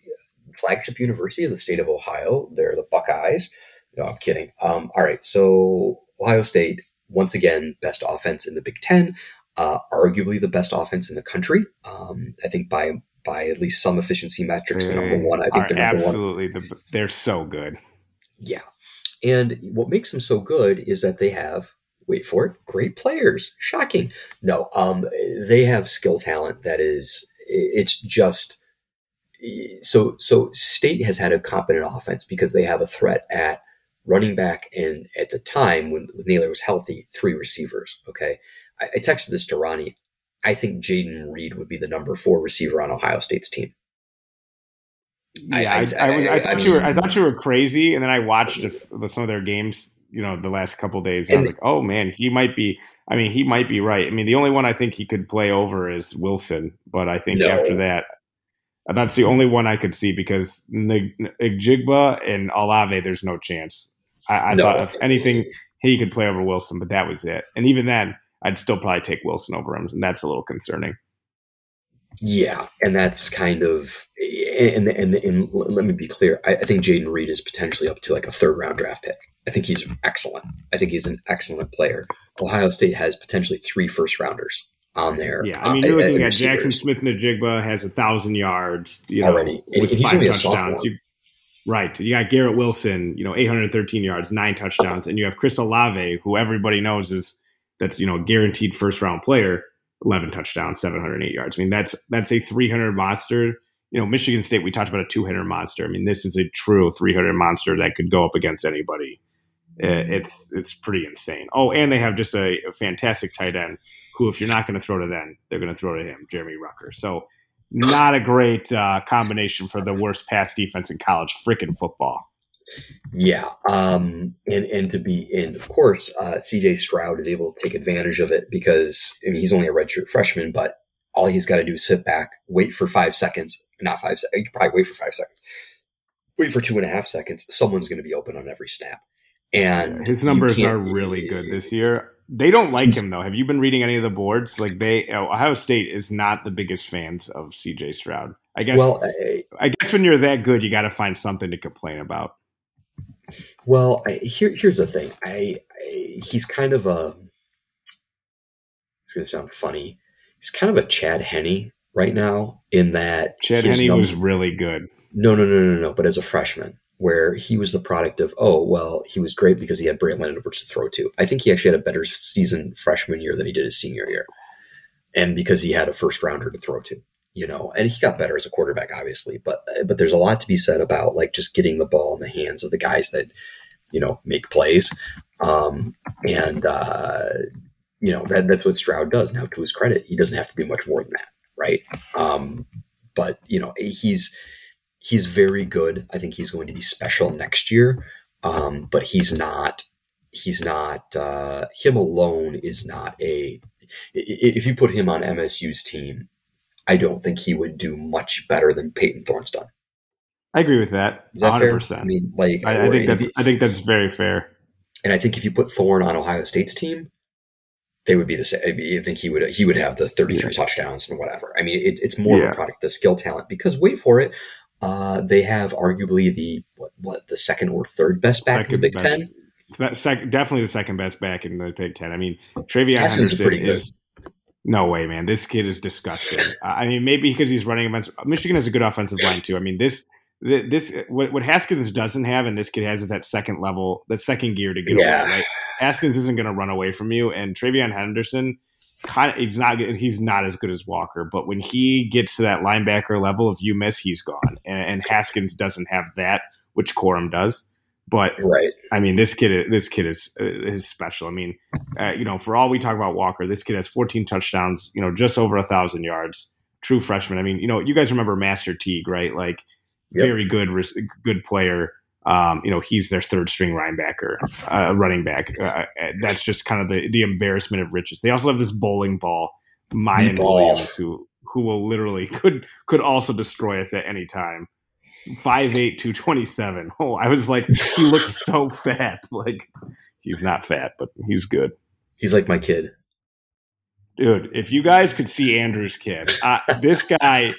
flagship university of the state of Ohio. They're the Buckeyes. No, I'm kidding. Um, all right. So Ohio State, once again, best offense in the Big Ten, uh, arguably the best offense in the country. Um, I think by by at least some efficiency metrics, the number one. I think
they're absolutely the, they're so good.
Yeah, and what makes them so good is that they have wait for it great players. Shocking. No, um, they have skill talent that is it's just so so state has had a competent offense because they have a threat at running back and at the time when, when Nailor was healthy, three receivers. Okay. I, I texted this to Ronnie. I think Jayden Reed would be the number four receiver on Ohio State's team.
Yeah, I, I, I, was, I thought mean, you were. I thought you were crazy, and then I watched some of their games. You know, the last couple days, and I was like, "Oh man, he might be." I mean, he might be right. I mean, the only one I think he could play over is Wilson, but I think no. after that, that's the only one I could see because Njigba and Olave, there's no chance. I, I no. thought if anything, he could play over Wilson, but that was it. And even then, I'd still probably take Wilson over him, and that's a little concerning.
Yeah, and that's kind of and and, and let me be clear. I, I think Jayden Reed is potentially up to like a third round draft pick. I think he's excellent. I think he's an excellent player. Ohio State has potentially three first rounders on there.
Yeah, I mean, you're uh, looking at Jaxon Smith-Njigba has a thousand yards you know, already, and he's five touchdowns. You, right, you got Garrett Wilson, you know, 813 yards, nine touchdowns, and you have Chris Olave, who everybody knows is that's you know a guaranteed first round player, 11 touchdowns, 708 yards. I mean, that's that's a 300 monster. You know, Michigan State, we talked about a 200 monster. I mean, this is a true 300 monster that could go up against anybody. It's it's pretty insane. Oh, and they have just a, a fantastic tight end who, if you're not going to throw to them, they're going to throw to him, Jeremy Ruckert. So, not a great uh, combination for the worst pass defense in college freaking football.
Yeah, um, and and to be and of course, uh, C.J. Stroud is able to take advantage of it because I mean he's only a redshirt freshman, but all he's got to do is sit back, wait for five seconds, not five seconds. You probably wait for five seconds, wait for two and a half seconds. Someone's going to be open on every snap, and
his numbers are really good this year. They don't like him though. Have you been reading any of the boards? Like they, Ohio State is not the biggest fans of CJ Stroud. I guess. Well, I, I guess when you're that good, you got to find something to complain about.
Well, I, here, here's the thing. I, I, he's kind of a. It's gonna sound funny. He's kind of a Chad Henne right now in that
Chad Henne was really good.
No, no, no, no, no. But as a freshman, where he was the product of, oh, well, he was great because he had Braylon Edwards to throw to. I think he actually had a better season freshman year than he did his senior year. And because he had a first rounder to throw to, you know, and he got better as a quarterback, obviously. But but there's a lot to be said about like just getting the ball in the hands of the guys that, you know, make plays. Um, and uh, you know, that, that's what Stroud does. Now, to his credit, he doesn't have to do much more than that, right? Um, but you know, he's he's very good. I think he's going to be special next year. Um, but he's not. He's not. Uh, him alone is not a. If you put him on MSU's team, I don't think he would do much better than Payton Thorne's done.
I agree with that. Is that 100%. fair? I mean, like I, I think that's. I think that's very fair.
And I think if you put Thorne on Ohio State's team, they would be the same. I think he would he would have the 33 yeah. touchdowns and whatever. I mean, it, it's more yeah. of a product of the skill talent because wait for it, uh, they have arguably the what, what the second or third best back second in the Big best, Ten.
That sec- definitely the second best back in the Big Ten. I mean, TreVeyon Henderson pretty good. is no way, man. This kid is disgusting. I mean, maybe because he's running against Michigan has a good offensive line too. I mean, this this what, what Haskins doesn't have, and this kid has is that second level, the second gear to get yeah. away. Right? Haskins isn't going to run away from you, and TreVeyon Henderson kind of he's not he's not as good as Walker, but when he gets to that linebacker level, if you miss, he's gone. And, and Haskins doesn't have that, which Quorum does. But
right,
I mean, this kid this kid is is special. I mean, uh, you know, for all we talk about Walker, this kid has 14 touchdowns, you know, just over a thousand yards. True freshman. I mean, you know, you guys remember Master Teague, right? Like, yep. very good, good player um, you know, he's their third string linebacker, uh, running back. Uh, uh, that's just kind of the, the embarrassment of riches. They also have this bowling ball, Miyan Williams, who who will literally could could also destroy us at any time. Five eight two twenty seven. Oh, I was like, he looks so fat. Like he's not fat, but he's good.
He's like my kid.
Dude, if you guys could see Andrew's kid, uh, this guy,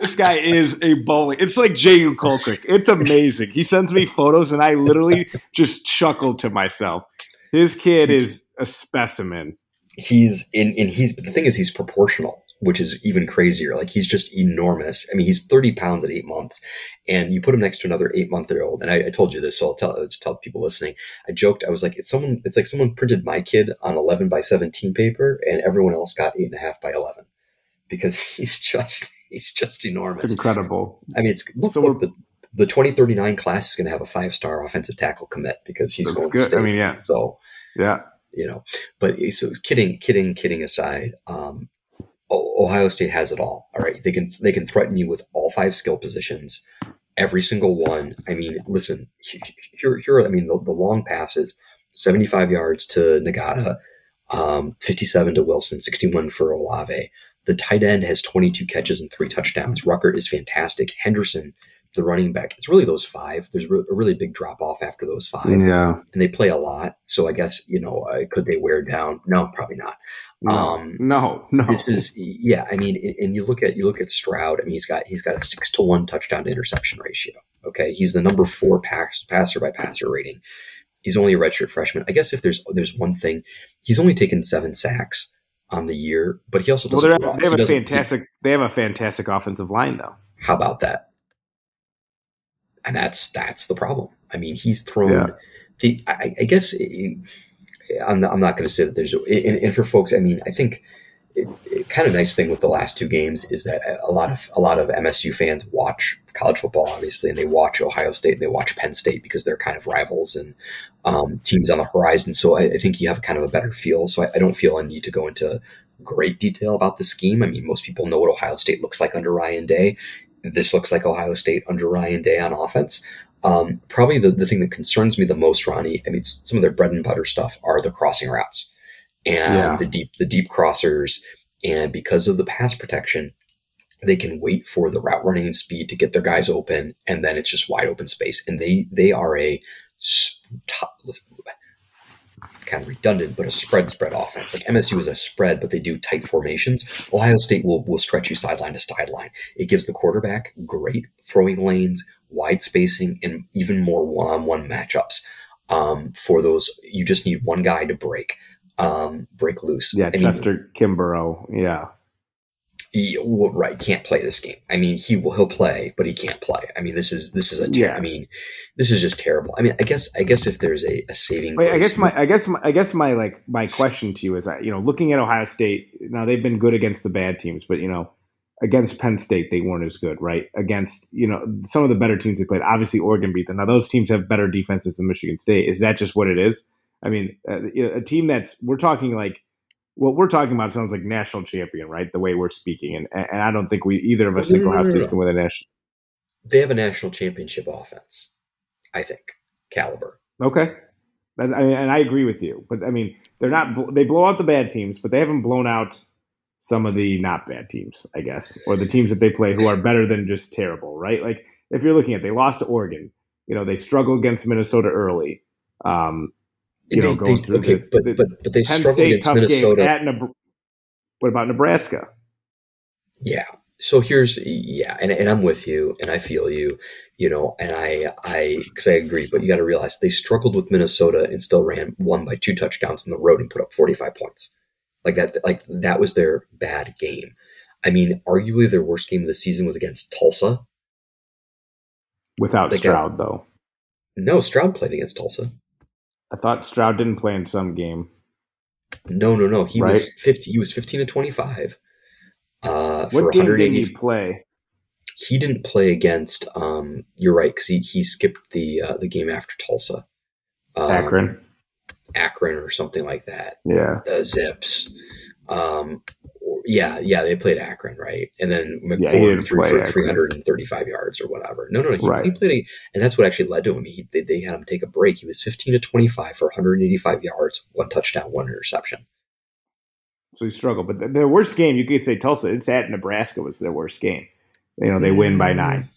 this guy is a bowling. It's like J.U. Colquitt. It's amazing. He sends me photos, and I literally just chuckle to myself. His kid is a specimen.
He's in, in he's the thing is he's proportional which is even crazier. Like he's just enormous. I mean, he's 30 pounds at eight months and you put him next to another eight month old. And I, I, told you this, so I'll tell, I'll tell people listening. I joked, I was like, it's someone, it's like someone printed my kid on 11 by 17 paper and everyone else got eight and a half by 11 because he's just, he's just enormous.
It's incredible.
I mean, it's, look, so look, the, the 2039 class is going to have a five star offensive tackle commit because he's going good.
I mean, yeah.
So,
yeah
you know, but so kidding, kidding, kidding aside, um, Ohio State has it all. All right, they can they can threaten you with all five skill positions, every single one. I mean, listen, here here I mean the, the long passes, seventy five yards to Nagata, um, fifty seven to Wilson, sixty one for Olave. The tight end has twenty two catches and three touchdowns. Ruckert is fantastic. Henderson, the running back, it's really those five. There's a really big drop off after those five.
Yeah,
and they play a lot. So I guess you know, uh, could they wear down? No, probably not.
No, um, no, no.
This is yeah. I mean, and you look at you look at Stroud. I mean, he's got he's got a six to one touchdown to interception ratio. Okay, he's the number four pass, passer by passer rating. He's only a redshirt freshman. I guess if there's there's one thing, he's only taken seven sacks on the year, but he also doesn't.
Well, they have a fantastic. He, they have a fantastic offensive line, though.
How about that? And that's that's the problem. I mean, he's thrown. Yeah. The, I, I guess. It, I'm not, I'm not going to say that there's, and, and, for folks, I mean, I think it, it, kind of nice thing with the last two games is that a lot of a lot of MSU fans watch college football, obviously, and they watch Ohio State and they watch Penn State because they're kind of rivals and um, teams on the horizon. So I, I, think you have kind of a better feel. So I, I don't feel a need to go into great detail about the scheme. I mean, most people know what Ohio State looks like under Ryan Day. This looks like Ohio State under Ryan Day on offense. Um, probably the, the thing that concerns me the most, Ronnie, I mean, some of their bread and butter stuff are the crossing routes and yeah. the deep, the deep crossers. And because of the pass protection, they can wait for the route running and speed to get their guys open. And then it's just wide open space. And they, they are a top, kind of redundant, but a spread spread offense. Like MSU is a spread, but they do tight formations. Ohio State will will stretch you sideline to sideline. It gives the quarterback great throwing lanes, wide spacing, and even more one on one matchups. Um, for those, you just need one guy to break, um, break loose.
Yeah, I Chester mean, Kimbrough. Yeah.
He, well, right, can't play this game. I mean, he will he'll play, but he can't play. I mean, this is this is a ter- yeah. I mean, this is just terrible. I mean, I guess I guess if there's a, a saving,
Wait, I guess my I guess my, I guess my like my question to you is that you know looking at Ohio State now they've been good against the bad teams, but you know against Penn State, they weren't as good, right? Against, you know, some of the better teams they played. Obviously, Oregon beat them. Now, those teams have better defenses than Michigan State. Is that just what it is? I mean, uh, a team that's, we're talking like, what we're talking about sounds like national champion, right? The way we're speaking. And, and I don't think we, either of us think Ohio State can win a national.
They have a national championship offense, I think, caliber.
Okay. And, and I agree with you. But I mean, they're not, they blow out the bad teams, but they haven't blown out some of the not bad teams, I guess, or the teams that they play who are better than just terrible, right? Like if you're looking at, they lost to Oregon. You know, they struggle against Minnesota early. Um, you they, know, going
they, through okay, this, but, but but they Penn struggle State, against Minnesota.
At Nebra- what about Nebraska?
Yeah. So here's yeah, and, and I'm with you, and I feel you, you know, and I I because I agree, but you got to realize they struggled with Minnesota and still ran one by two touchdowns on the road and put up 45 points. Like that, like that was their bad game. I mean, arguably their worst game of the season was against Tulsa.
Without like Stroud, though.
No, Stroud played against Tulsa.
I thought Stroud didn't play in some game.
No, no, no. He right? was fifty. He was fifteen to twenty-five. Uh,
what for game did he play?
He didn't play against. Um, you're right because he, he skipped the uh, the game after Tulsa.
Um, Akron.
Akron or something like that.
Yeah.
The Zips. Um, yeah, yeah, they played Akron, right? And then McCord yeah, threw for Akron. 335 yards or whatever. No, no, no. He, right. he played, a, and that's what actually led to him. He, they, they had him take a break. He was 15 to 25 for 185 yards, one touchdown, one interception.
So he struggled. But the, their worst game, you could say Tulsa, it's at Nebraska was their worst game. You know, they win by nine.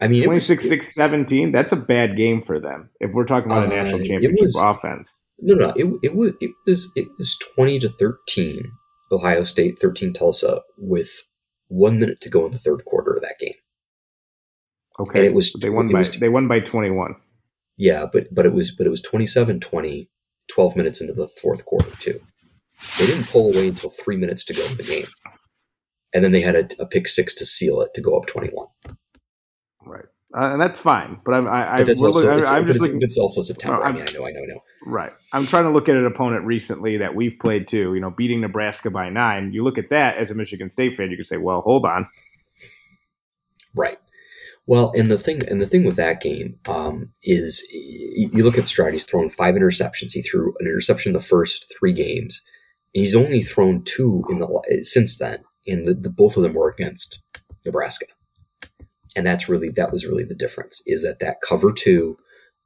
I mean,
26 6 17. That's a bad game for them if we're talking about a national uh, championship was, offense.
No, no, it, it was it was it was 20 to 13. Ohio State 13 Tulsa with one minute to go in the third quarter of that game.
Okay, and it was they won by was, they won by 21.
Yeah, but but it was but it was 27-20, 12 minutes into the fourth quarter too. They didn't pull away until three minutes to go in the game, and then they had a, a pick six to seal it to go up 21.
Uh, and that's fine. But I'm, I, but
I, also, I, I'm just it's, looking. It's also September. I mean, I know, I know, I know.
Right. I'm trying to look at an opponent recently that we've played too. You know, beating Nebraska by nine. You look at that as a Michigan State fan, you can say, "Well, hold on."
Right. Well, and the thing, and the thing with that game um, is, you look at Stroud. He's thrown five interceptions. He threw an interception the first three games. He's only thrown two in the since then, and the, the both of them were against Nebraska and that's really that was really the difference is that that cover two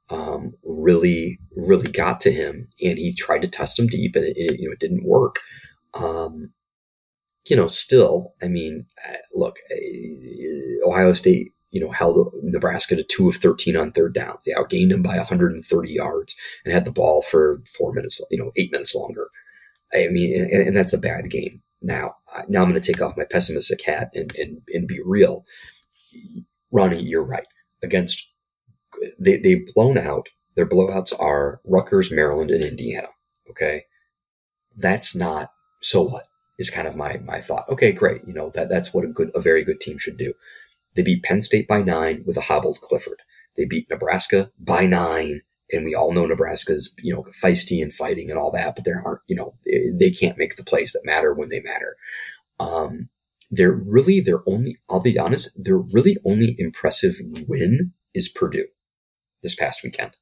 um, really really got to him and he tried to test him deep and it, it you know it didn't work. Um, you know still i mean uh, look uh, ohio state you know held nebraska to two of 13 on third downs. They outgained him by 130 yards and had the ball for four minutes you know eight minutes longer. I mean and, and that's a bad game. Now now i'm going to take off my pessimistic hat and, and, and be real Ronnie, you're right. Against they they've blown out. Their blowouts are Rutgers, Maryland, and Indiana. Okay, that's not so what is kind of my my thought. Okay, great. You know that that's what a good a very good team should do. They beat Penn State by nine with a hobbled Clifford. They beat Nebraska by nine, and we all know Nebraska's you know feisty and fighting and all that, but there aren't you know they, they can't make the plays that matter when they matter. Um, they're really their only, I'll be honest, their really only impressive win is Purdue this past weekend.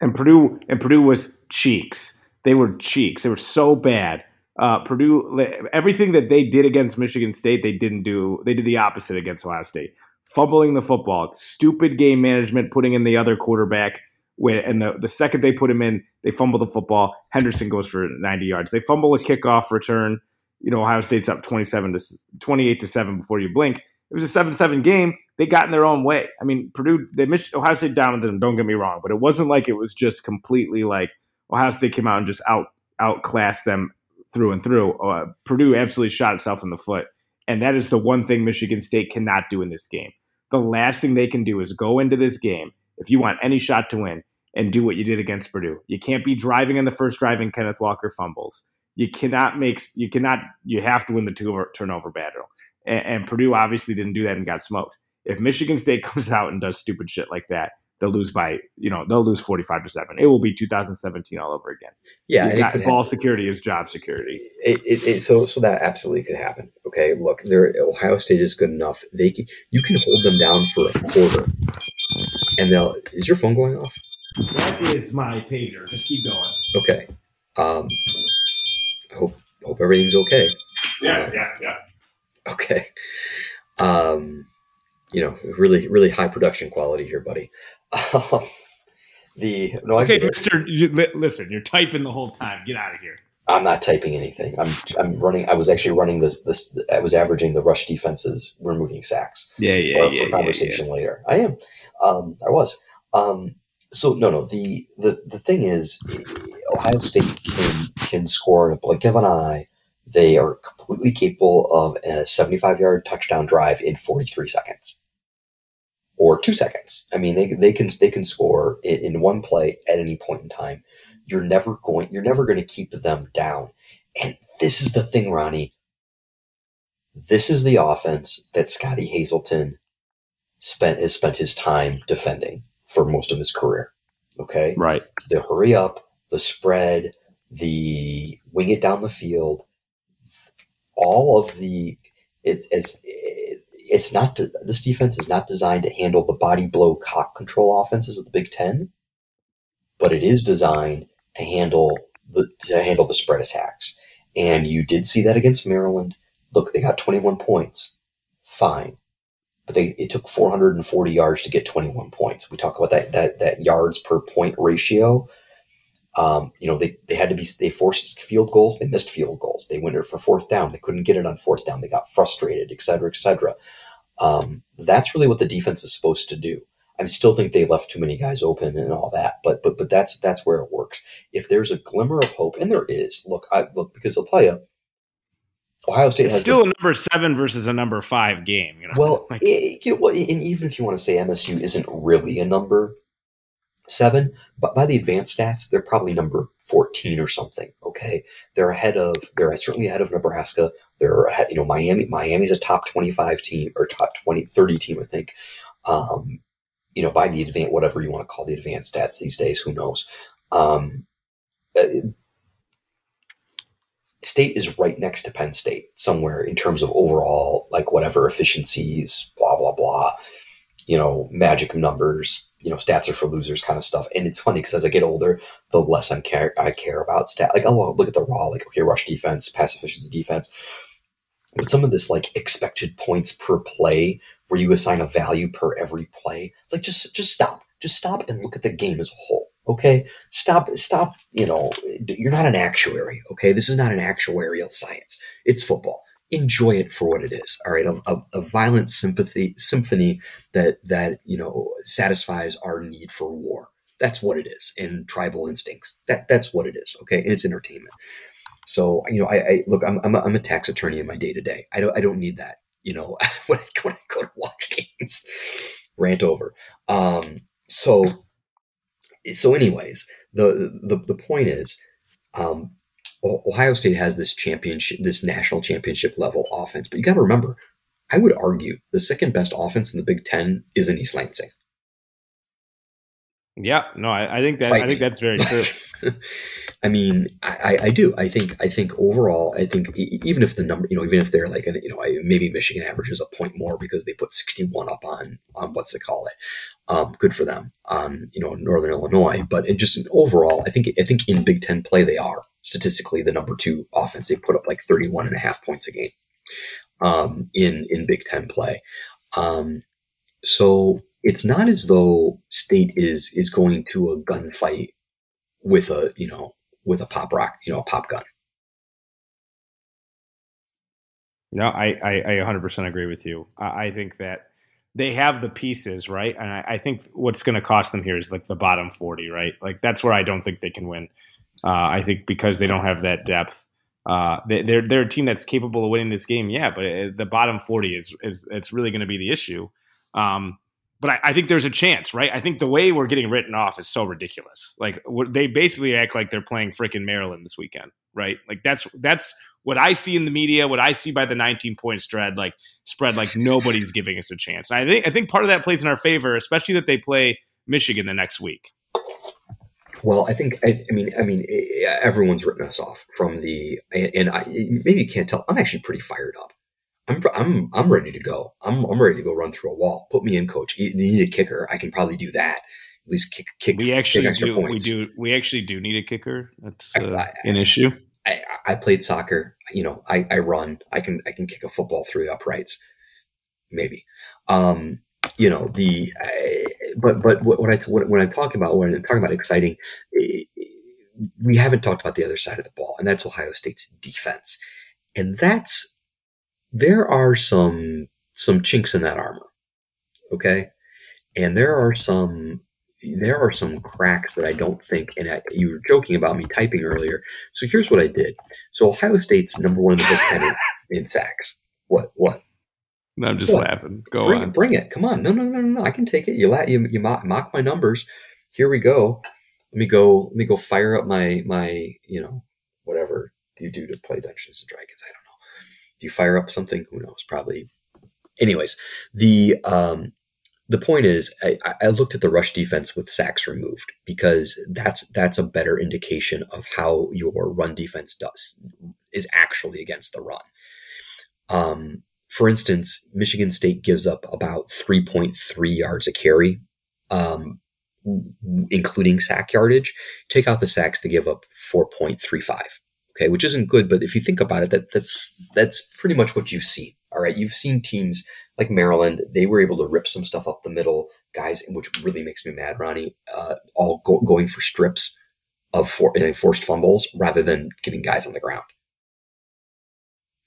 And Purdue and Purdue was cheeks. They were cheeks. They were so bad. Uh, Purdue, everything that they did against Michigan State, they didn't do. They did the opposite against Ohio State. Fumbling the football, stupid game management, putting in the other quarterback. When, and the, the second they put him in, they fumble the football. Henderson goes for 90 yards. They fumble a kickoff return you know, Ohio State's up 27 to 28 to 7 before you blink. It was a 7 7 game. They got in their own way. I mean, Purdue, they missed Ohio State down them, don't get me wrong, but it wasn't like it was just completely like Ohio State came out and just out outclassed them through and through. Uh, Purdue absolutely shot itself in the foot. And that is the one thing Michigan State cannot do in this game. The last thing they can do is go into this game, if you want any shot to win, and do what you did against Purdue. You can't be driving in the first drive and Kenneth Walker fumbles you cannot make you cannot you have to win the two turnover battle. And, and, Purdue obviously didn't do that and got smoked. If Michigan State comes out and does stupid shit like that, they'll lose by you know they'll lose forty five to seven. It will be 2017 all over again.
Yeah,
got, ball happen. security is job security.
It, it, it, so so that absolutely could happen. Okay, look, there Ohio State is good enough. They can you can hold them down for a quarter, and they'll. Is your phone going off?
That is my pager. Just keep going.
Okay. Um, hope hope everything's okay.
Yeah, yeah, yeah.
Okay. Um, you know, really, really high production quality here, buddy. Um, the no,
okay, Mister. You, listen, you're typing the whole time. Get out of here.
I'm not typing anything. I'm I'm running. I was actually running this. This I was averaging the rush defenses, removing sacks.
Yeah, yeah,
for,
yeah.
For conversation
yeah,
yeah. later. I am. Um, I was. Um, so no, no. The the the thing is, Ohio State can can score in a blink of an eye. They are completely capable of a 75 yard touchdown drive in 43 seconds or two seconds. I mean, they, they can they can score in, in one play at any point in time. You're never going you're never going to keep them down. And this is the thing, Ronnie. This is the offense that Scottie Hazelton spent has spent his time defending for most of his career. Okay,
right.
The hurry up, the spread, the wing it down the field, all of the it, it's it, it's not to, this defense is not designed to handle the body blow cock control offenses of the Big Ten, but it is designed to handle the to handle the spread attacks. And you did see that against Maryland. Look, they got 21 points. Fine. But they it took 440 yards to get 21 points. We talk about that that that yards per point ratio. Um, you know, they, they had to be, they forced field goals. They missed field goals. They went it for fourth down. They couldn't get it on fourth down. They got frustrated, et cetera, et cetera. Um, that's really what the defense is supposed to do. I still think they left too many guys open and all that, but but but that's that's where it works. If there's a glimmer of hope, and there is, look, I look because I'll tell you, Ohio State
it's
has
still a number seven versus a number five game. You know?
Well, like, it, you know, and even if you want to say MSU isn't really a number seven, but by the advanced stats, they're probably number fourteen or something. Okay, they're ahead of they're certainly ahead of Nebraska. They're ahead, you know Miami. Miami's a top twenty five team or top 20, 30 team, I think. Um, you know, by the advanced whatever you want to call the advanced stats these days, who knows? Um, uh, State is right next to Penn State somewhere in terms of overall, like whatever efficiencies, blah, blah, blah, you know, magic numbers, you know, stats are for losers kind of stuff. And it's funny because as I get older, the less I'm care, I care about stat. Like, oh, look at the raw, like, okay, rush defense, pass efficiency defense. But some of this, like, expected points per play where you assign a value per every play, like, just, just stop. Just stop and look at the game as a whole Okay. Stop, stop. You know, you're not an actuary. Okay. This is not an actuarial science. It's football. Enjoy it for what it is. All right. A, a, a violent sympathy symphony that, that, you know, satisfies our need for war. That's what it is. And tribal instincts. That, that's what it is. Okay. And it's entertainment. So, you know, I, I look, I'm, I'm a, I'm a tax attorney in my day to day. I don't, I don't need that. You know, when I, when I go to watch games, rant over. Um, so so anyways, the the, the point is, um, Ohio State has this championship, this national championship level offense, but you got to remember, I would argue the second best offense in the Big Ten is in East Lansing.
Yeah, no, I, I think that Fight I think me. that's very true.
I mean, I, I, do. I think I think overall, I think even if the number, you know, even if they're like, an, you know, maybe Michigan averages a point more because they put sixty one up on on what's it call it, um, good for them. Um, you know, Northern Illinois, but it just overall, I think I think in Big Ten play they are statistically the number two offense. They put up like 31 and a half points a game um, in in Big Ten play. Um, so it's not as though State is is going to a gunfight with a you know with a pop rock you know a pop gun.
No, I I, I 100% agree with you. I, I think that they have the pieces, right? And I, I think what's going to cost them here is like the bottom 40, right? Like that's where I don't think they can win. Uh, I think because they don't have that depth. Uh, they, are they're a team that's capable of winning this game, yeah, but uh, the bottom 40 is is it's really going to be the issue. Um, but I, I, think there's a chance, right? I think the way we're getting written off is so ridiculous. Like they basically act like they're playing freaking Maryland this weekend, right? Like that's that's what I see in the media, what I see by the 19 point spread, like spread, like nobody's giving us a chance. And I think I think part of that plays in our favor, especially that they play Michigan the next week.
Well, I think I, I mean I mean everyone's written us off from the and I maybe you can't tell. I'm actually pretty fired up. I'm I'm I'm ready to go. I'm I'm ready to go run through a wall. Put me in, coach. You need a kicker. I can probably do that. At least kick kick.
We actually kick do. Points. We do. We actually do need a kicker. That's uh, I, I, an issue.
I, I played soccer. You know, I, I run. I can I can kick a football through the uprights. Maybe. Um, you know the. I, but but what, what I what, when I'm talking about when I'm talking about exciting, we haven't talked about the other side of the ball, and that's Ohio State's defense, and that's there are some some chinks in that armor. Okay, and there are some there are some cracks that I don't think, and I, you were joking about me typing earlier. So here's what I did. So Ohio State's number one in the Big Ten in, sacks. What? What?
No, I'm just what? laughing. Go
bring,
on.
Bring it. Come on. No, no, no, no, no. I can take it. You la- you, you mock, mock my numbers. Here we go. Let me go. Let me go fire up my my you know whatever you do to play Dungeons and Dragons. I don't you fire up something? Who knows? Probably. Anyways, the um the point is, I, I, looked at the rush defense with sacks removed because that's that's a better indication of how your run defense does is actually against the run. Um, for instance, Michigan State gives up about three point three yards a carry, um, including sack yardage. Take out the sacks, they give up four point three five. Okay, which isn't good, but if you think about it, that that's that's pretty much what you've seen. All right, you've seen teams like Maryland, they were able to rip some stuff up the middle, guys, which really makes me mad, Ronnie. Uh, all go, going for strips of for, forced fumbles rather than getting guys on the ground.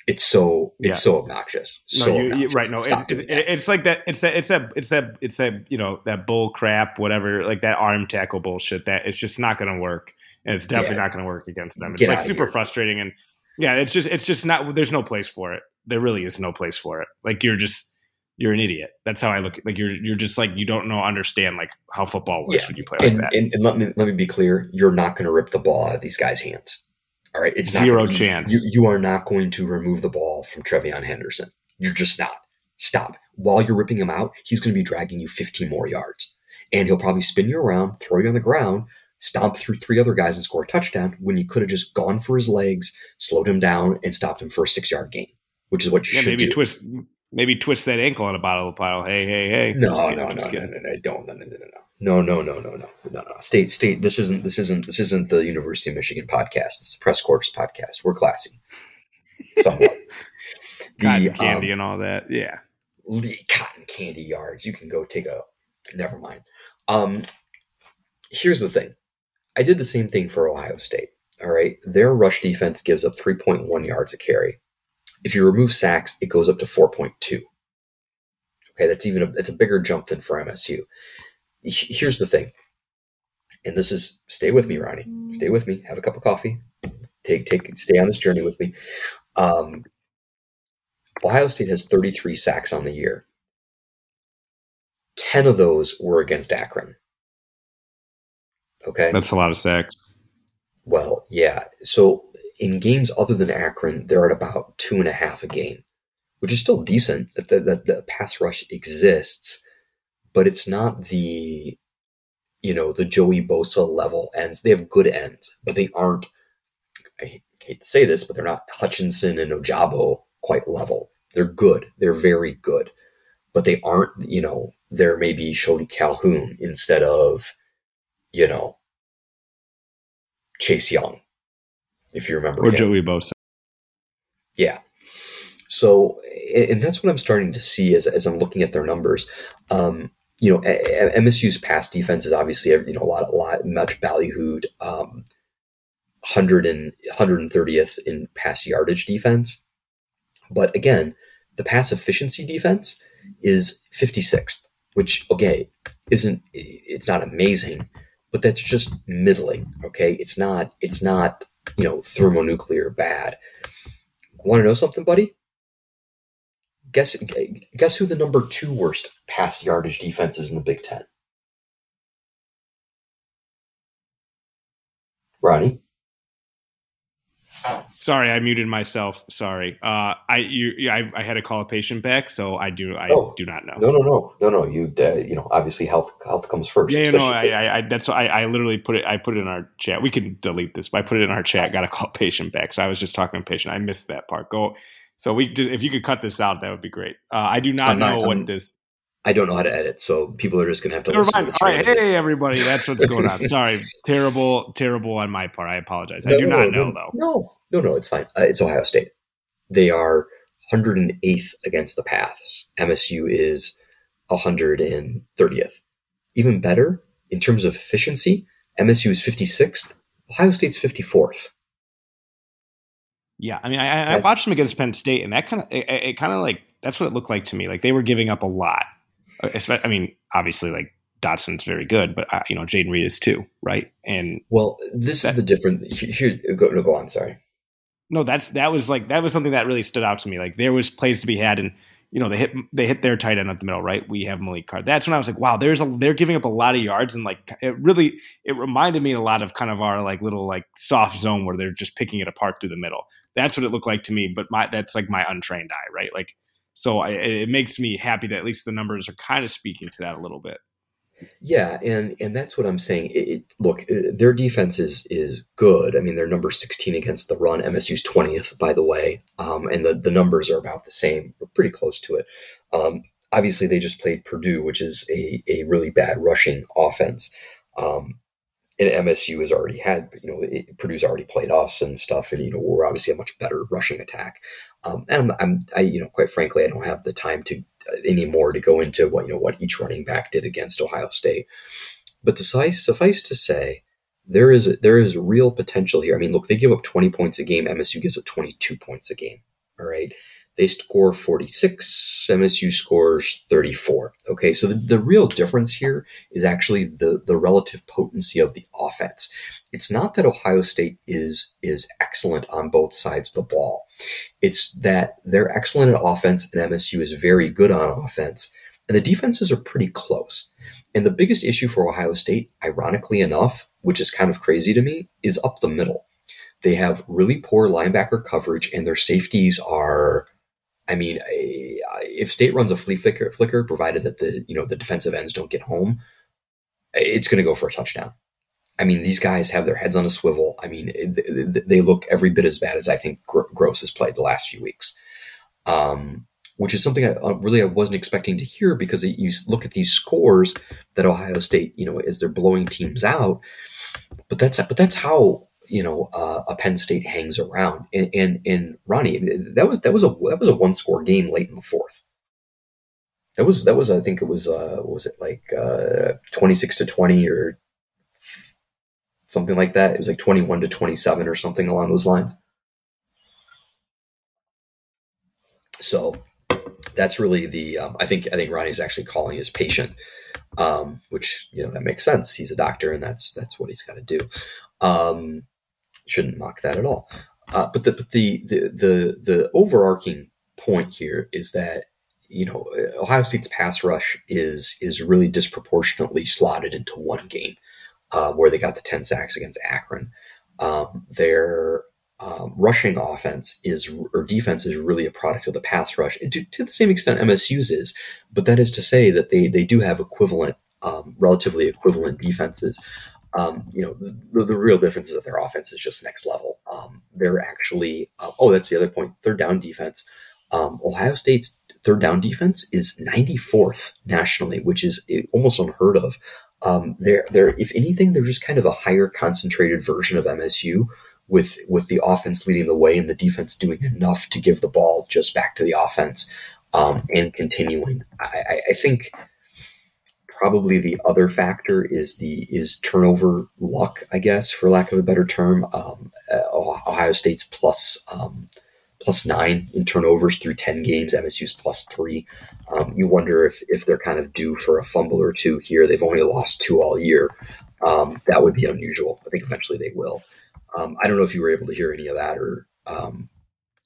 It's so it's yeah. so obnoxious. So you,
obnoxious. right? No, it, it, it's like that. It's that. It's that. It's that. It's that. You know that bull crap, whatever. Like that arm tackle bullshit. That it's just not going to work, and it's definitely yeah. not going to work against them. It's Get like super here. frustrating, and yeah, it's just it's just not. There's no place for it. There really is no place for it. Like you're just you're an idiot. That's how I look. Like you're you're just like you don't know understand like how football works yeah. when you play
and,
like
that. And, and, let me let me be clear. You're not going to rip the ball out of these guys' hands. All right,
it's zero gonna, chance.
You, you are not going to remove the ball from TreVeyon Henderson. You're just not. Stop. While you're ripping him out, he's going to be dragging you 15 more yards, and he'll probably spin you around, throw you on the ground, stomp through three other guys and score a touchdown when you could have just gone for his legs, slowed him down, and stopped him for a six yard gain, which is what you yeah, should
maybe
do.
twist maybe twist that ankle on a bottle of pile. Hey, hey, hey.
No, no, no, no, no, no, no, don't, no, no, no, no. No, no, no, no, no, no, no. No state, state. This isn't. This isn't. This isn't the University of Michigan podcast. It's the press corps podcast. We're classy. Somewhat.
cotton candy um, and all that. Yeah.
The cotton candy yards. You can go take a. Never mind. Um, here's the thing. I did the same thing for Ohio State. All right, their rush defense gives up 3.1 yards a carry. If you remove sacks, it goes up to 4.2. Okay, that's even a, that's a bigger jump than for MSU. Here's the thing, and this is stay with me, Ronnie. Stay with me. Have a cup of coffee. Take take stay on this journey with me. Um, Ohio State has 33 sacks on the year. 10 of those were against Akron. Okay.
That's a lot of sacks.
Well, yeah. So in games other than Akron, they're at about two and a half a game, which is still decent. That the, the, the pass rush exists, but it's not the you know the Joey Bosa level ends. They have good ends, but they aren't. I hate to say this, but they're not Hutchinson and Ojabo quite level. They're good. They're very good, but they aren't. You know, they're maybe Shilique Calhoun instead of you know Chase Young if you remember.
Or him. Joey Bosa.
Yeah. So, and that's what I'm starting to see as, as I'm looking at their numbers. Um, you know, MSU's pass defense is obviously you know a lot, a lot much ballyhooed. Um, 100 and 130th in pass yardage defense, but again, the pass efficiency defense is 56th, which okay isn't it's not amazing, but that's just middling. Okay, it's not it's not you know, thermonuclear bad. Want to know something, buddy? Guess guess who the number two worst pass yardage defense is in the Big Ten? Ronnie.
Sorry, I muted myself. Sorry. Uh, I you I, I, had to call a patient back, so I do I oh, do not know.
No, no, no, no, no. You uh, you know obviously health health comes first.
Yeah, no, I, I, I, that's I, I literally put it I put it in our chat. We can delete this, but I put it in our chat. Got to call patient back. So I was just talking to patient. I missed that part. Go. So we if you could cut this out, that would be great. Uh, I do not I'm know not, what I'm, this
I don't know how to edit, so people are just going to have to. Never
mind. All right, hey everybody, that's what's going on. Sorry, terrible, terrible on my part. I apologize. No, I do no, not know
no,
though.
No, no, no, it's fine. Uh, it's Ohio State. They are 108th against the paths. MSU is 130th. Even better in terms of efficiency, MSU is 56th. Ohio State's 54th.
Yeah, I mean, I, I watched them against Penn State, and that kind of it, it kind of like that's what it looked like to me. Like they were giving up a lot I mean, obviously, like Dotson's very good, but uh, you know, Jayden Reed is too, right? And
well, this that, is the different. Here, go, no, go on. Sorry.
No, that's that was like that was something that really stood out to me. Like there was plays to be had, and you know they hit they hit their tight end at the middle, right? We have Maliq Carr. That's when I was like, wow, there's a they're giving up a lot of yards, and like it really it reminded me a lot of kind of our like little like soft zone where they're just picking it apart through the middle. That's what it looked like to me. But my that's like my untrained eye, right? Like so I, it makes me happy that at least the numbers are kind of speaking to that a little bit.
Yeah, and and that's what I'm saying. It, it, look, uh, their defense is is good. I mean, they're number 16 against the run. MSU's 20th, by the way, um, and the the numbers are about the same. We're pretty close to it. Um, obviously, they just played Purdue, which is a a really bad rushing offense. Um, and MSU has already had, you know, it, Purdue's already played us and stuff, and you know, we're obviously a much better rushing attack. Um, and I'm, I'm, I, you know, quite frankly, I don't have the time to uh, anymore to go into what you know what each running back did against Ohio State. But suffice, suffice to say, there is there is real potential here. I mean, look, they give up 20 points a game. MSU gives up 22 points a game. All right. They score 46, MSU scores 34. Okay, so the, the real difference here is actually the, the relative potency of the offense. It's not that Ohio State is, is excellent on both sides of the ball. It's that they're excellent at offense and MSU is very good on offense. And the defenses are pretty close. And the biggest issue for Ohio State, ironically enough, which is kind of crazy to me, is up the middle. They have really poor linebacker coverage, and their safeties are I mean, if State runs a flea flicker, flicker, provided that the you know the defensive ends don't get home, it's going to go for a touchdown. I mean, these guys have their heads on a swivel. I mean, they look every bit as bad as I think Grose has played the last few weeks, um, which is something I uh, really I wasn't expecting to hear because you look at these scores that Ohio State, you know, as they're blowing teams out, but that's but that's how you know uh, a Penn State hangs around. And, and and Ronnie, that was that was a that was a one score game late in the fourth. That was that was I think it was uh, was it like uh, twenty six to twenty or something like that. It was like twenty one to twenty seven or something along those lines. So that's really the um, I think I think Ronnie's actually calling his patient, um, which you know that makes sense. He's a doctor, and that's that's what he's got to do. Um, shouldn't mock that at all. Uh, but the, but the, the the the overarching point here is that you know Ohio State's pass rush is is really disproportionately slotted into one game, uh, where they got the ten sacks against Akron. Um, their um, rushing offense is or defense is really a product of the pass rush to, to, the same extent MSU's is, but that is to say that they they do have equivalent, um, relatively equivalent defenses. Um, you know, the, the, real difference is that their offense is just next level. Um, they're actually, uh, oh, that's the other point. Third down defense. Um, Ohio State's third down defense is 94th nationally, which is eh, almost unheard of. Um, they're, they're, if anything, they're just kind of a higher concentrated version of MSU with, with the offense leading the way and the defense doing enough to give the ball just back to the offense, um, and continuing. I, I think, probably the other factor is the is turnover luck, I guess, for lack of a better term. Um, uh, Ohio State's plus, um, plus nine in turnovers through ten games. MSU's plus three. Um, you wonder if if they're kind of due for a fumble or two here. They've only lost two all year. Um, that would be unusual. I think eventually they will. Um, I don't know if you were able to hear any of that or um,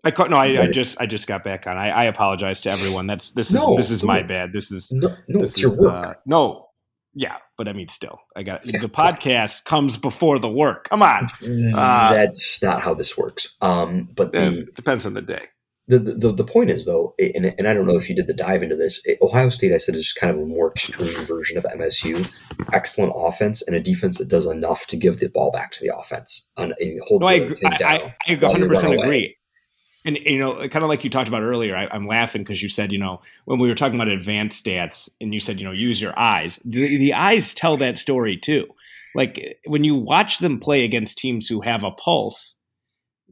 I caught no. I, I, just I just got back on. I, I apologize to everyone. That's this is no, this is my bad. This is
no, no
this
it's is, your work.
Uh, no, yeah, but I mean, still, I got yeah. the podcast comes before the work. Come on,
uh, that's not how this works. Um, but the,
depends on the day.
The, the, the point is though, and, and I don't know if you did the dive into this. Ohio State, I said, is just kind of a more extreme version of MSU. Excellent offense and a defense that does enough to give the ball back to the offense and, and holds no,
I, I, I, I 100% agree. And you know, kind of like you talked about earlier, I, am laughing because you said, you know, when we were talking about advanced stats, and you said, you know, use your eyes. The, the eyes tell that story too. Like when you watch them play against teams who have a pulse,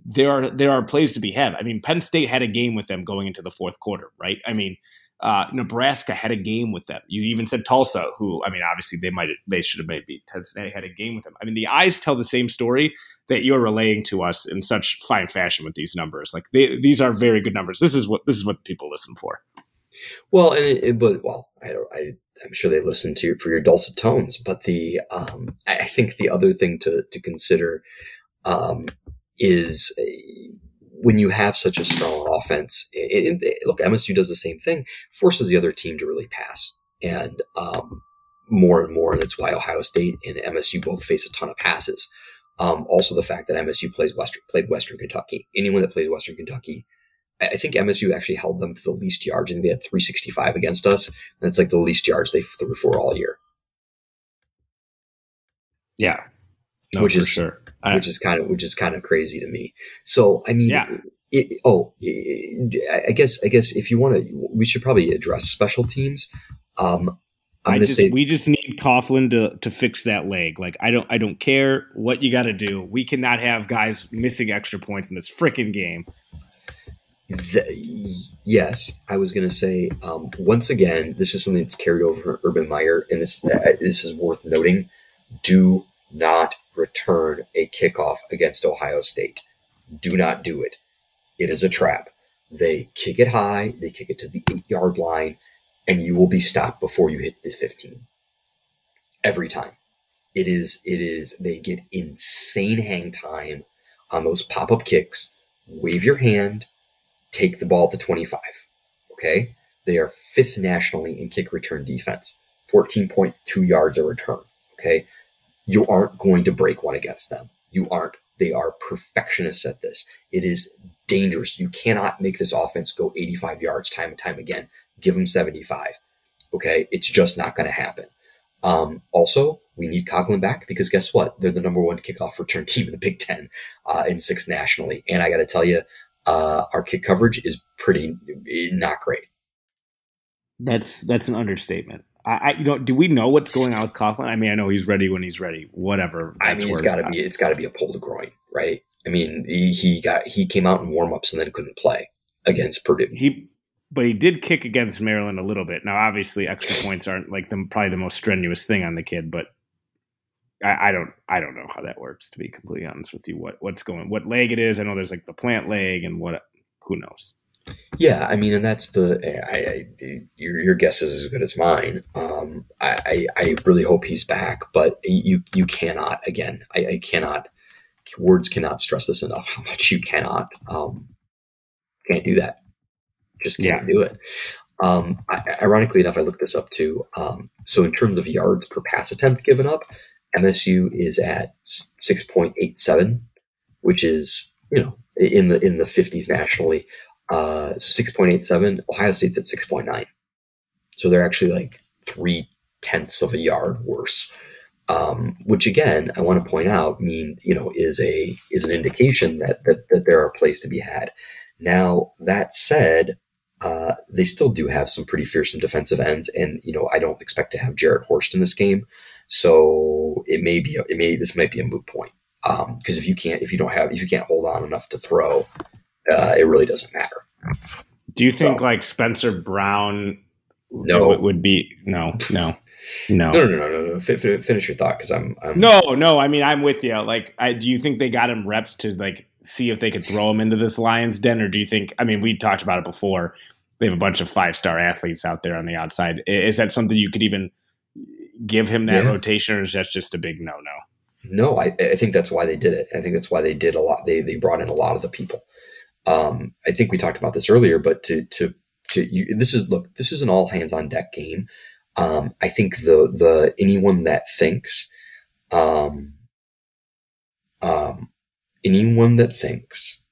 there are there are plays to be had. I mean, Penn State had a game with them going into the fourth quarter, right? I mean, uh, Nebraska had a game with them. You even said Tulsa, who I mean, obviously they might they should have maybe Cincinnati had a game with them. I mean, the eyes tell the same story that you're relaying to us in such fine fashion with these numbers. Like they, these are very good numbers. This is what this is what people listen for.
Well, and it, but well, I, I I'm sure they listen to you for your dulcet tones. But the um, I think the other thing to to consider um, is when you have such a strong offense, it, it, look, MSU does the same thing, forces the other team to really pass. And um, more and more, that's why Ohio State and MSU both face a ton of passes. Um, also, the fact that MSU plays Western, played Western Kentucky. Anyone that plays Western Kentucky, I think MSU actually held them to the least yards. I think they had 365 against us. And it's like the least yards they threw for all year.
Yeah.
No, which is sure. I, which is kind of which is kind of crazy to me. So I mean, yeah. It, oh, it, I guess I guess if you want to, we should probably address special teams. Um,
I'm I just, say we just need Coghlin to to fix that leg. Like I don't I don't care what you got to do. We cannot have guys missing extra points in this freaking game.
The, yes, I was going to say um, once again, this is something that's carried over from Urban Meyer, and this uh, this is worth noting. Do not return a kickoff against Ohio State. Do not do it. It is a trap. They kick it high, they kick it to the eight yard line, and you will be stopped before you hit the 15. Every time. It is, it is, they get insane hang time on those pop up kicks. Wave your hand, take the ball to 25. Okay. They are fifth nationally in kick return defense, 14.2 yards a return. Okay. You aren't going to break one against them. You aren't. They are perfectionists at this. It is dangerous. You cannot make this offense go 85 yards time and time again. Give them 75. Okay. It's just not going to happen. Um, also, we need Conklin back because guess what? They're the number one kickoff return team in the Big Ten uh, in six nationally. And I got to tell you, uh, our kick coverage is pretty not great.
That's that's an understatement. I, I, you know, do we know what's going on with Coghlin? I mean, I know he's ready when he's ready. Whatever.
I mean, it's got to be it's got to be a pull to groin, right? I mean, he, he got he came out in warm ups and then couldn't play against Purdue.
He, but he did kick against Maryland a little bit. Now, obviously, extra points aren't like the, probably the most strenuous thing on the kid, but I, I, don't I don't know how that works. To be completely honest with you, what what's going, what leg it is. I know there's like the plant leg and what who knows.
Yeah, I mean, and that's the I, I, your your guess is as good as mine. Um, I, I really hope he's back, but you you cannot again. I, I cannot words cannot stress this enough. How much you cannot um, can't do that. Just can't yeah. do it. Um, I, ironically enough, I looked this up too. Um, so in terms of yards per pass attempt given up, MSU is at six point eight seven, which is you know in the in the fifties nationally. Uh, so 6.87. Ohio State's at 6.9. So they're actually like three tenths of a yard worse. Um, which again, I want to point out, mean you know, is a is an indication that that, that there are plays to be had. Now that said, uh, they still do have some pretty fearsome defensive ends, and you know, I don't expect to have Jarrett Horst in this game, so it may be it may this might be a moot point because um, if you can't if you don't have if you can't hold on enough to throw, uh, it really doesn't matter.
Do you think so, like Spencer Brown?
No,
would, would be no, no. No,
no, no, no, no. no. F- finish your thought because I'm, I'm.
No, no. I mean, I'm with you. Like, I do you think they got him reps to like see if they could throw him into this Lions den, or do you think? I mean, we talked about it before. They have a bunch of five star athletes out there on the outside. Is that something you could even give him that yeah. rotation, or is that just a big no no?
No, I, I think that's why they did it. I think that's why they did a lot. They they brought in a lot of the people. Um, I think we talked about this earlier, but to to to you, this is look, this is an all hands on deck game. Um, I think the the anyone that thinks, um, um, anyone that thinks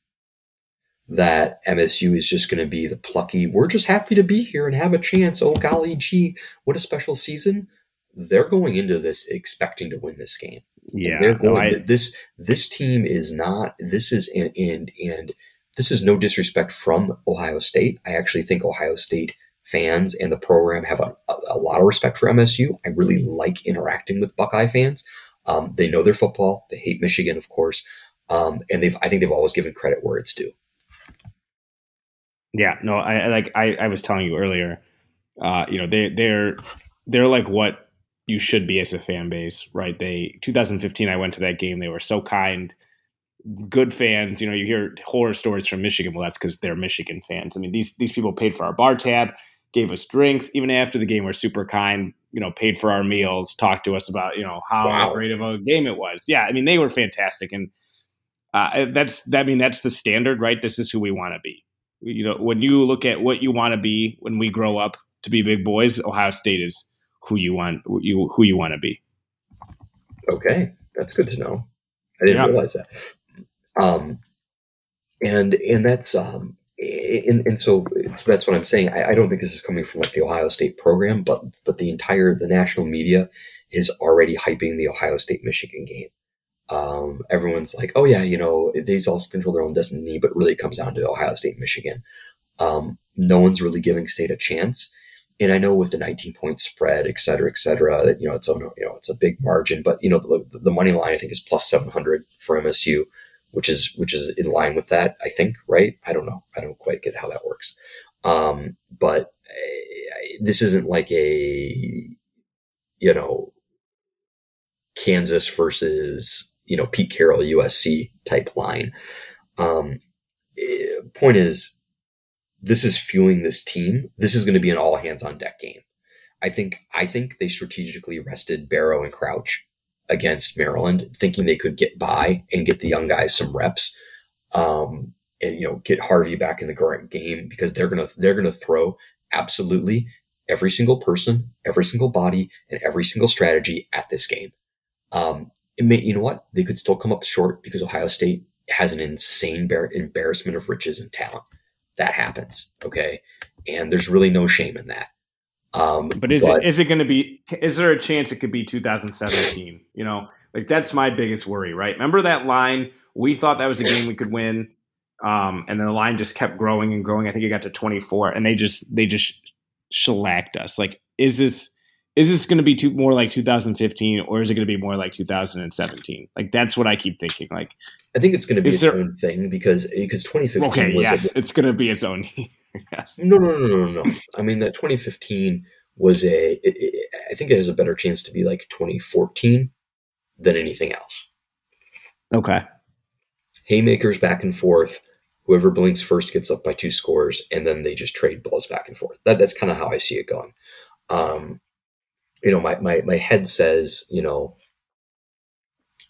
that MSU is just going to be the plucky, we're just happy to be here and have a chance. Oh golly gee, what a special season! They're going into this expecting to win this game.
Yeah,
they're going. No, I, this this team is not. This is and and and this is no disrespect from Ohio State. I actually think Ohio State fans and the program have a, a lot of respect for MSU. I really like interacting with Buckeye fans. Um, they know their football. They hate Michigan, of course, um, and they've. I think they've always given credit where it's due.
Yeah, no, I like. I, I was telling you earlier. Uh, you know, they they're they're like what you should be as a fan base, right? They 2015. I went to that game. They were so kind good fans. You know, you hear horror stories from Michigan. Well, that's because they're Michigan fans. I mean, these these people paid for our bar tab, gave us drinks, even after the game. Were super kind. You know, paid for our meals, talked to us about you know how wow. great of a game it was. Yeah, I mean, they were fantastic, and uh, that's that. I mean, that's the standard, right? This is who we want to be. You know, when you look at what you want to be when we grow up to be big boys, Ohio State is who you want you who you want to be.
Okay, that's good to know. I didn't yeah. realize that. Um, and and that's um, and, and so, so that's what I'm saying. I, I, don't think this is coming from like the Ohio State program, but but the entire the national media is already hyping the Ohio State Michigan game. Um, everyone's like, oh yeah, you know, these all control their own destiny, but really it comes down to Ohio State Michigan. Um, no one's really giving State a chance. And I know with the 19 point spread, et cetera, et cetera, that, you know, it's a, you know, it's a big margin, but you know, the, the money line I think is plus 700 for MSU which is which is in line with that. I think, right? I don't know. I don't quite get how that works. Um, but uh, this isn't like a you know Kansas versus you know Pete Carroll USC type line. Um, eh, point is, this is fueling this team. This is going to be an all hands on deck game. I think I think they strategically rested Barrow and Crouch against Maryland, thinking they could get by and get the young guys some reps, um, and you know get Harvey back in the current game because they're gonna they're gonna throw absolutely every single person, every single body, and every single strategy at this game. Um, may, you know what? They could still come up short because Ohio State has an insane bar- embarrassment of riches and talent. That happens, okay, and there's really no shame in that.
Um, but is but, it is it going to be? Is there a chance it could be 2017? you know, like that's my biggest worry. Right? Remember that line? We thought that was a game we could win, um, and then the line just kept growing and growing. I think it got to 24, and they just they just shellacked us. Like, is this is this going to be too, more like 2015 or is it going to be more like 2017? Like that's what I keep thinking. Like,
I think it's going to be its there, own thing because because 2015.
Okay, yes, a, it's going to be its own.
yes. No, no, no, no, no. I mean that 2015 was a. It, it, I think it has a better chance to be like 2014 than anything else.
Okay.
Haymakers back and forth. Whoever blinks first gets up by two scores, and then they just trade balls back and forth. That that's kind of how I see it going. Um, you know, my, my, my head says, you know,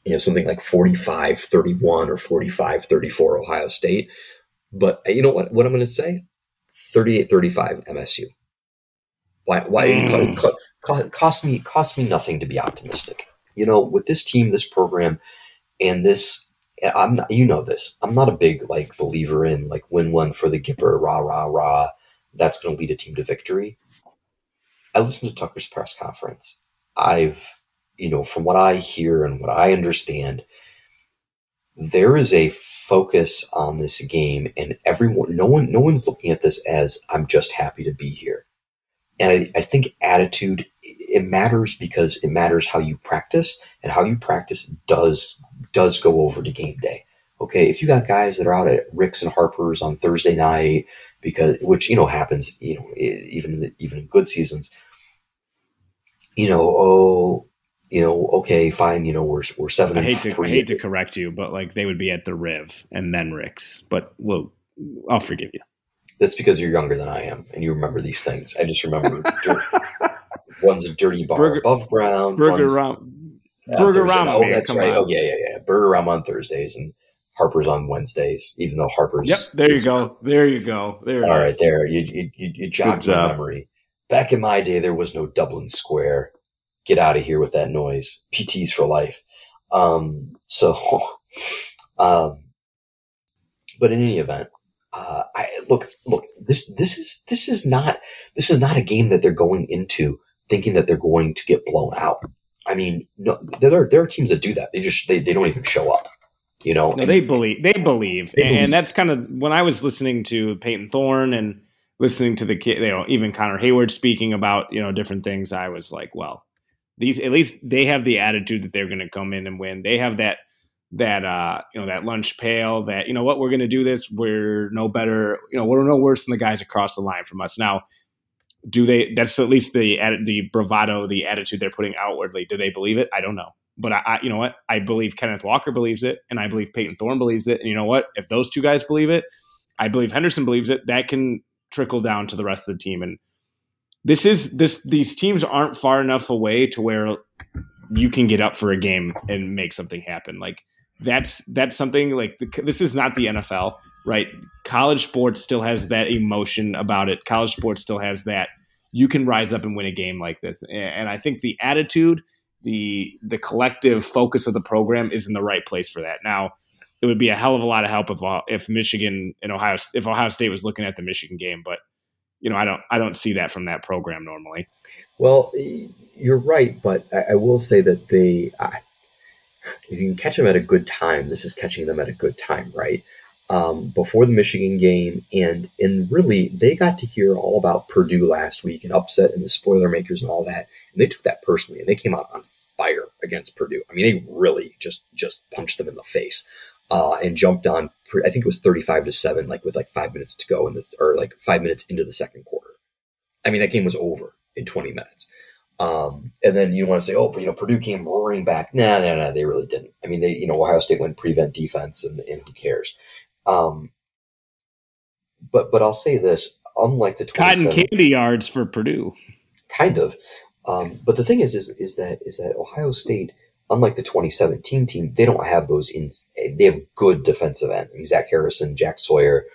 you know, something like 45, 31 or 45, 34 Ohio State. But you know what, what I'm going to say? 38, 35 MSU. Why, why mm. cost, cost me, cost me nothing to be optimistic. You know, with this team, this program, and this, I'm not, you know this, I'm not a big like believer in like win one for the Gipper, rah, rah, rah. That's going to lead a team to victory. I listened to Tucker's press conference. I've, you know, from what I hear and what I understand, there is a focus on this game and everyone no one no one's looking at this as I'm just happy to be here. And I, I think attitude it matters because it matters how you practice and how you practice does does go over to game day. Okay, if you got guys that are out at Rick's and Harper's on Thursday night because which you know happens, you know, even in the, even in good seasons, you know, oh, you know, okay, fine, you know, we're we're seven.
I hate to I hate to correct you, but like they would be at the Riv and then Rick's, but well, I'll forgive you.
That's because you're younger than I am, and you remember these things. I just remember dirt, one's a dirty bar burger, above ground,
burger ram, burger ram.
Oh, that's right. On. Oh yeah, yeah, yeah. Burger ram on Thursdays and Harper's on Wednesdays. Even though Harper's.
Yep, there you go. There you go. There.
All right, there. You you you, you jogged my memory. Back in my day, there was no Dublin Square. Get out of here with that noise. PTs for life. Um, so, um, but in any event, uh, I look, look, this, this is, this is not, this is not a game that they're going into thinking that they're going to get blown out. I mean, no, there are, there are teams that do that. They just, they, they don't even show up you know
no, they believe they believe they and believe. that's kind of when i was listening to Payton Thorne and listening to the kid, you know, even Connor Heyward speaking about, you know, different things, I was like, well, these at least they have the attitude that they're going to come in and win. They have that that uh you know that lunch pail that you know what? We're going to do this. We're no better you know we're no worse than the guys across the line from us. Now do they that's at least the the bravado the attitude they're putting outwardly. Do they believe it? I don't know. But I, I, you know what? I believe kenneth walker believes it and i believe Payton Thorne believes it. And you know what? If those two guys believe it i believe henderson believes it. That can trickle down to the rest of the team. And this is this these teams aren't far enough away to where you can get up for a game and make something happen. Like that's that's something like this is not the NFL, right? College sports still has that emotion about it. College sports still has that you can rise up and win a game like this. And I think the attitude, the the collective focus of the program is in the right place for that. Now, it would be a hell of a lot of help if uh, if Michigan and Ohio if Ohio State was looking at the Michigan game, but you know I don't I don't see that from that program normally.
Well, you're right, but I, I will say that they I, if you can catch them at a good time, this is catching them at a good time, right? Um, before the Michigan game, and and really they got to hear all about Purdue last week and upset and the spoiler makers and all that, and they took that personally and they came out on fire against Purdue. I mean, they really just just punched them in the face uh, and jumped on. I think it was thirty-five to seven, like with like five minutes to go in this, or like five minutes into the second quarter. I mean, that game was over in twenty minutes. Um, and then you want to say, oh, but you know, Purdue came roaring back. Nah, nah, nah, they really didn't. I mean, they, you know, Ohio State went prevent defense, and, and who cares? Um, but but I'll say this: unlike the
cotton candy yards for Purdue,
kind of. Um, but the thing is, is is that is that Ohio State, unlike the 2017 team, they don't have those in. They have good defensive end. I mean, Zach Harrison, Jack Sawyer.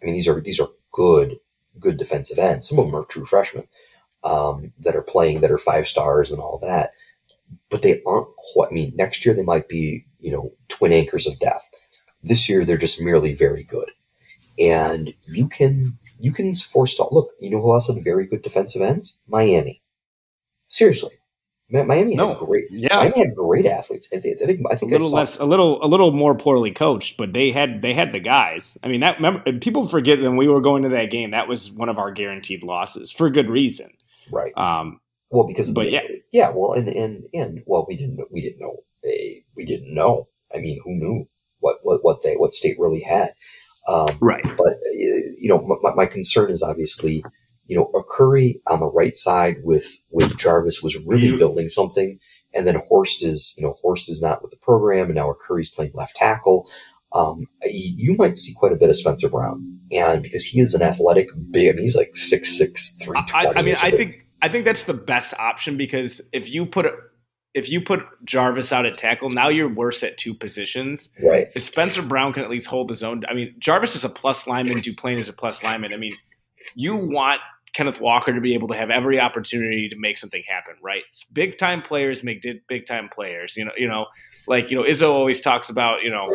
I mean, these are these are good good defensive ends. Some of them are true freshmen um, that are playing that are five stars and all that. But they aren't quite. I mean, next year they might be you know twin anchors of death. This year they're just merely very good, and you can you can forestall. Look, you know who else had very good defensive ends? Miami. Seriously, Miami no, had great. Yeah, Miami had great athletes. I think. I think. I think
a little less, a little, a little more poorly coached, but they had they had the guys. I mean, that remember, people forget when we were going to that game. That was one of our guaranteed losses for good reason.
Right.
Um.
Well, because
but
the,
yeah,
yeah. Well, and and and well, we didn't we didn't know eh, we didn't know. I mean, who knew what what what they what state really had?
Um, right.
But you know, my, my concern is obviously, you know, Arcuri on the right side with with Jarvis was really mm-hmm. building something, and then Horst is, you know, Horst is not with the program, and now Arcuri's playing left tackle. Um, you might see quite a bit of Spencer Brown, and because he is an athletic big, I mean, he's like six six three.
I, I mean, I think I think that's the best option because if you put if you put Jarvis out at tackle, now you're worse at two positions.
Right.
If Spencer Brown can at least hold his own. I mean, Jarvis is a plus lineman. Duplain is a plus lineman. I mean, you want Kenneth Walker to be able to have every opportunity to make something happen, right? Big time players make big time players. You know, you know, like you know, Izzo always talks about you know,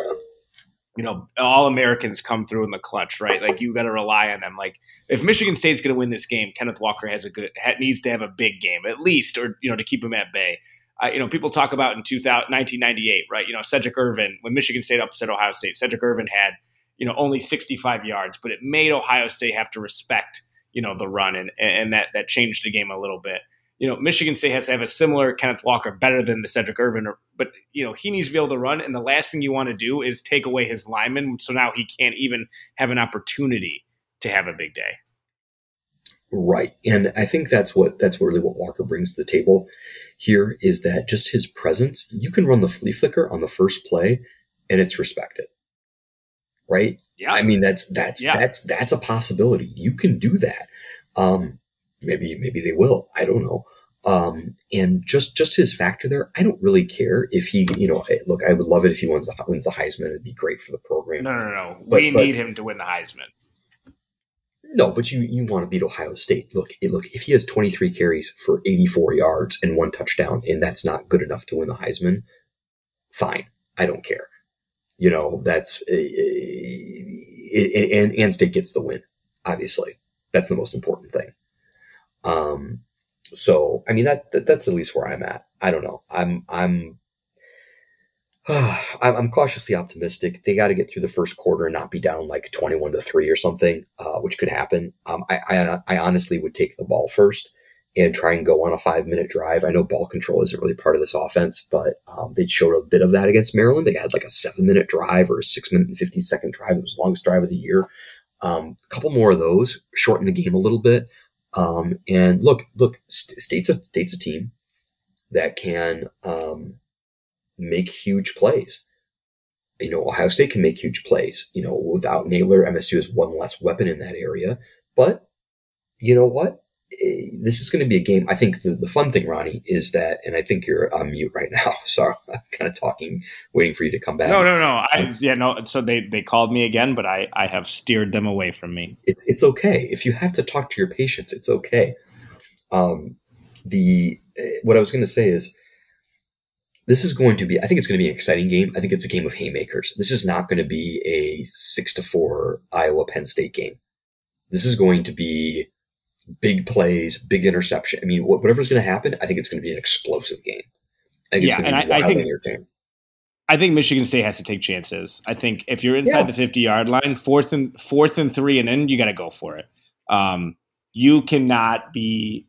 you know, all Americans come through in the clutch, right? Like you got to rely on them. Like if Michigan State's going to win this game, Kenneth Walker has a good needs to have a big game at least, or you know, to keep him at bay you know, people talk about in 2000, 1998, right? You know, Sedrick Irvin, when Michigan State upset Ohio State, Sedrick Irvin had, you know, only 65 yards, but it made Ohio State have to respect, you know, the run, and and that that changed the game a little bit. You know, Michigan State has to have a similar Kenneth Walker, better than the Sedrick Irvin, but you know, he needs to be able to run, and the last thing you want to do is take away his lineman, so now he can't even have an opportunity to have a big day.
Right. And I think that's what that's really what Walker brings to the table here is that just his presence, you can run the flea flicker on the first play and it's respected. Right?
Yeah.
I mean that's that's yeah. that's that's a possibility. You can do that. Um maybe maybe they will. I don't know. Um, and just just his factor there, I don't really care if he, you know, look, I would love it if he wins the wins the Heisman. It'd be great for the program.
No, no, no. But, we but, need him to win the Heisman.
No, but you you want to beat Ohio State. Look, look. If he has 23 carries for 84 yards and one touchdown, and that's not good enough to win the Heisman, fine. I don't care. You know, that's uh, and and State gets the win. Obviously, that's the most important thing. Um, so I mean that, that that's at least where I'm at. I don't know. I'm I'm I'm cautiously optimistic. They got to get through the first quarter and not be down like 21 to three or something, uh, which could happen. Um, I, I, I, honestly would take the ball first and try and go on a five minute drive. I know ball control isn't really part of this offense, but um, they showed a bit of that against Maryland. They had like a seven minute drive or a six minute and 50 second drive. It was the longest drive of the year. Um, a couple more of those shorten the game a little bit. Um, and look, look, state's a state's a team that can um, make huge plays. You know, Ohio State can make huge plays. You know, without Nailor, MSU has one less weapon in that area. But you know what? Eh, this is going to be a game. I think the, the fun thing, Ronnie, is that, and I think you're on mute right now. So I'm kind of talking, waiting for you to come back.
No, no, no. I, yeah, no. So they, they called me again, but I, I have steered them away from me.
It, it's okay. If you have to talk to your patients, it's okay. Um, the, eh, what I was going to say is, this is going to be, I think it's going to be an exciting game. I think it's a game of haymakers. This is not going to be a six to four Iowa Penn State game. This is going to be big plays, big interception. I mean, whatever's going to happen, I think it's going to be an explosive game.
I think yeah, and I, I think, I think Michigan State has to take chances. I think if you're inside yeah. the 50 yard line, fourth and fourth and three and then you got to go for it. Um, you cannot be,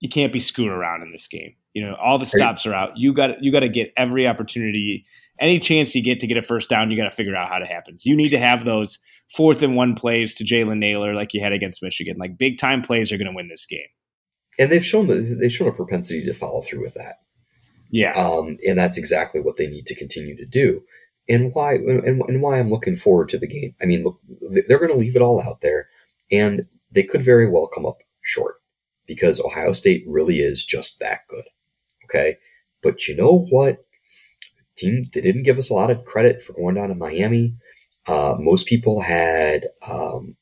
you can't be screwed around in this game. You know, all the stops are out. You got you got to get every opportunity, any chance you get to get a first down. You got to figure out how to happen. You need to have those fourth and one plays to Jalen Nailor like you had against Michigan. Like big time plays are going to win this game.
And they've shown they've shown a propensity to follow through with that.
Yeah,
um, and that's exactly what they need to continue to do. And why and, and why I'm looking forward to the game. I mean, look, they're going to leave it all out there. And they could very well come up short because Ohio State really is just that good. Okay. But you know what? Team, they didn't give us a lot of credit for going down to Miami. Uh, most people had um,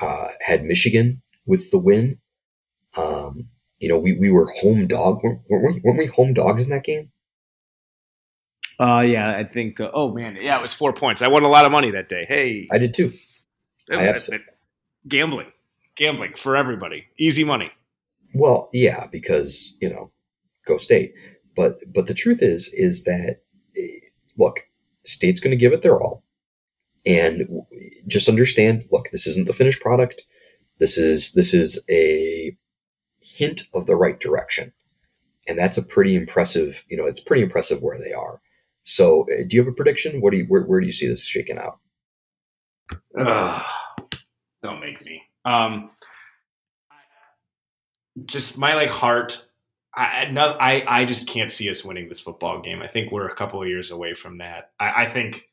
uh, had Michigan with the win. Um, you know, we, we were home dog. Weren't, weren't, weren't we home dogs in that game?
Uh, yeah, I think. Uh, oh man, yeah, it was four points. I won a lot of money that day. Hey,
I did too.
I absolutely. Gambling, gambling for everybody, easy money.
Well, yeah, because you know, go state. But but the truth is is that eh, look, state's going to give it their all, and just understand. Look, this isn't the finished product. This is this is a hint of the right direction, and that's a pretty impressive. You know, it's pretty impressive where they are. So, uh, do you have a prediction? What do you where, where do you see this shaking out?
Uh, don't make me. Um, just my like heart. I, no, I I just can't see us winning this football game. I think we're a couple of years away from that. I, I think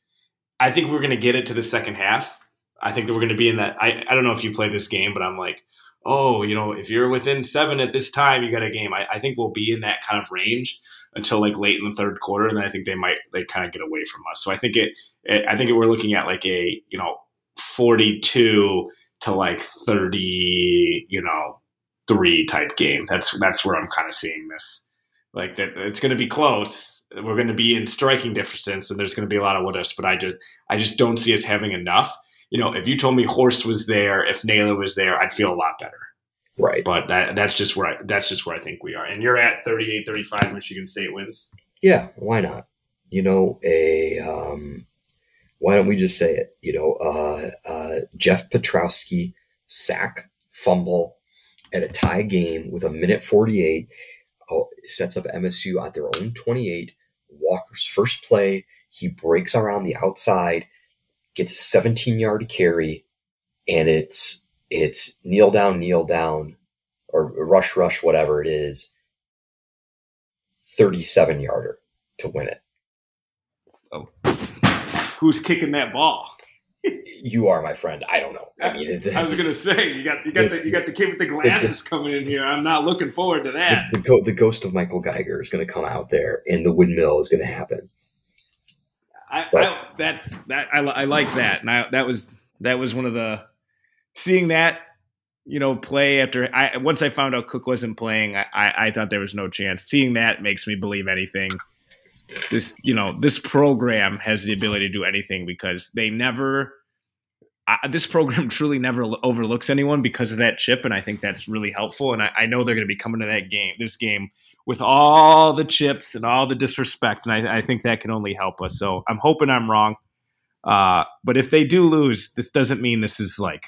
I think we're going to get it to the second half. I think that we're going to be in that. I, I don't know if you play this game, but I'm like, oh, you know, if you're within seven at this time, you got a game. I, I think we'll be in that kind of range until like late in the third quarter, and then I think they might they kind of get away from us. So I think it, it I think it, we're looking at like a you know 42 to like 30, you know, three type game. That's that's where I'm kind of seeing this. Like that, it's going to be close. We're going to be in striking distance, and there's going to be a lot of what ifs. But I just I just don't see us having enough. You know, if you told me Horst was there, if Nailor was there, I'd feel a lot better.
Right.
But that, that's just where I, that's just where I think we are. And you're at 38, 35 Michigan State wins.
Yeah, why not? You know, a um, why don't we just say it? You know, uh, uh, Jeff Pietrowski sack fumble at a tie game with a minute 48 oh, sets up MSU at their own 28. Walker's first play, he breaks around the outside, gets a 17 yard carry, and it's it's kneel down, kneel down, or rush, rush, whatever it is, 37 yarder to win it.
Oh. Who's kicking that ball?
You are my friend. I don't know. I mean,
it, I was gonna say you got you got the, the you got the kid with the glasses the, coming in here. I'm not looking forward to that.
The, the, the ghost of Michael Geiger is going to come out there, and the windmill is going to happen.
I, I, that's that I, I like that, and I, that was that was one of the seeing that you know, play after I once I found out Cook wasn't playing, I, I, I thought there was no chance. Seeing that makes me believe anything. This you know this program has the ability to do anything because they never. I, this program truly never overlooks anyone because of that chip, and I think that's really helpful. And I, I know they're going to be coming to that game, this game, with all the chips and all the disrespect, and I, I think that can only help us. So I'm hoping I'm wrong. Uh, but if they do lose, this doesn't mean this is like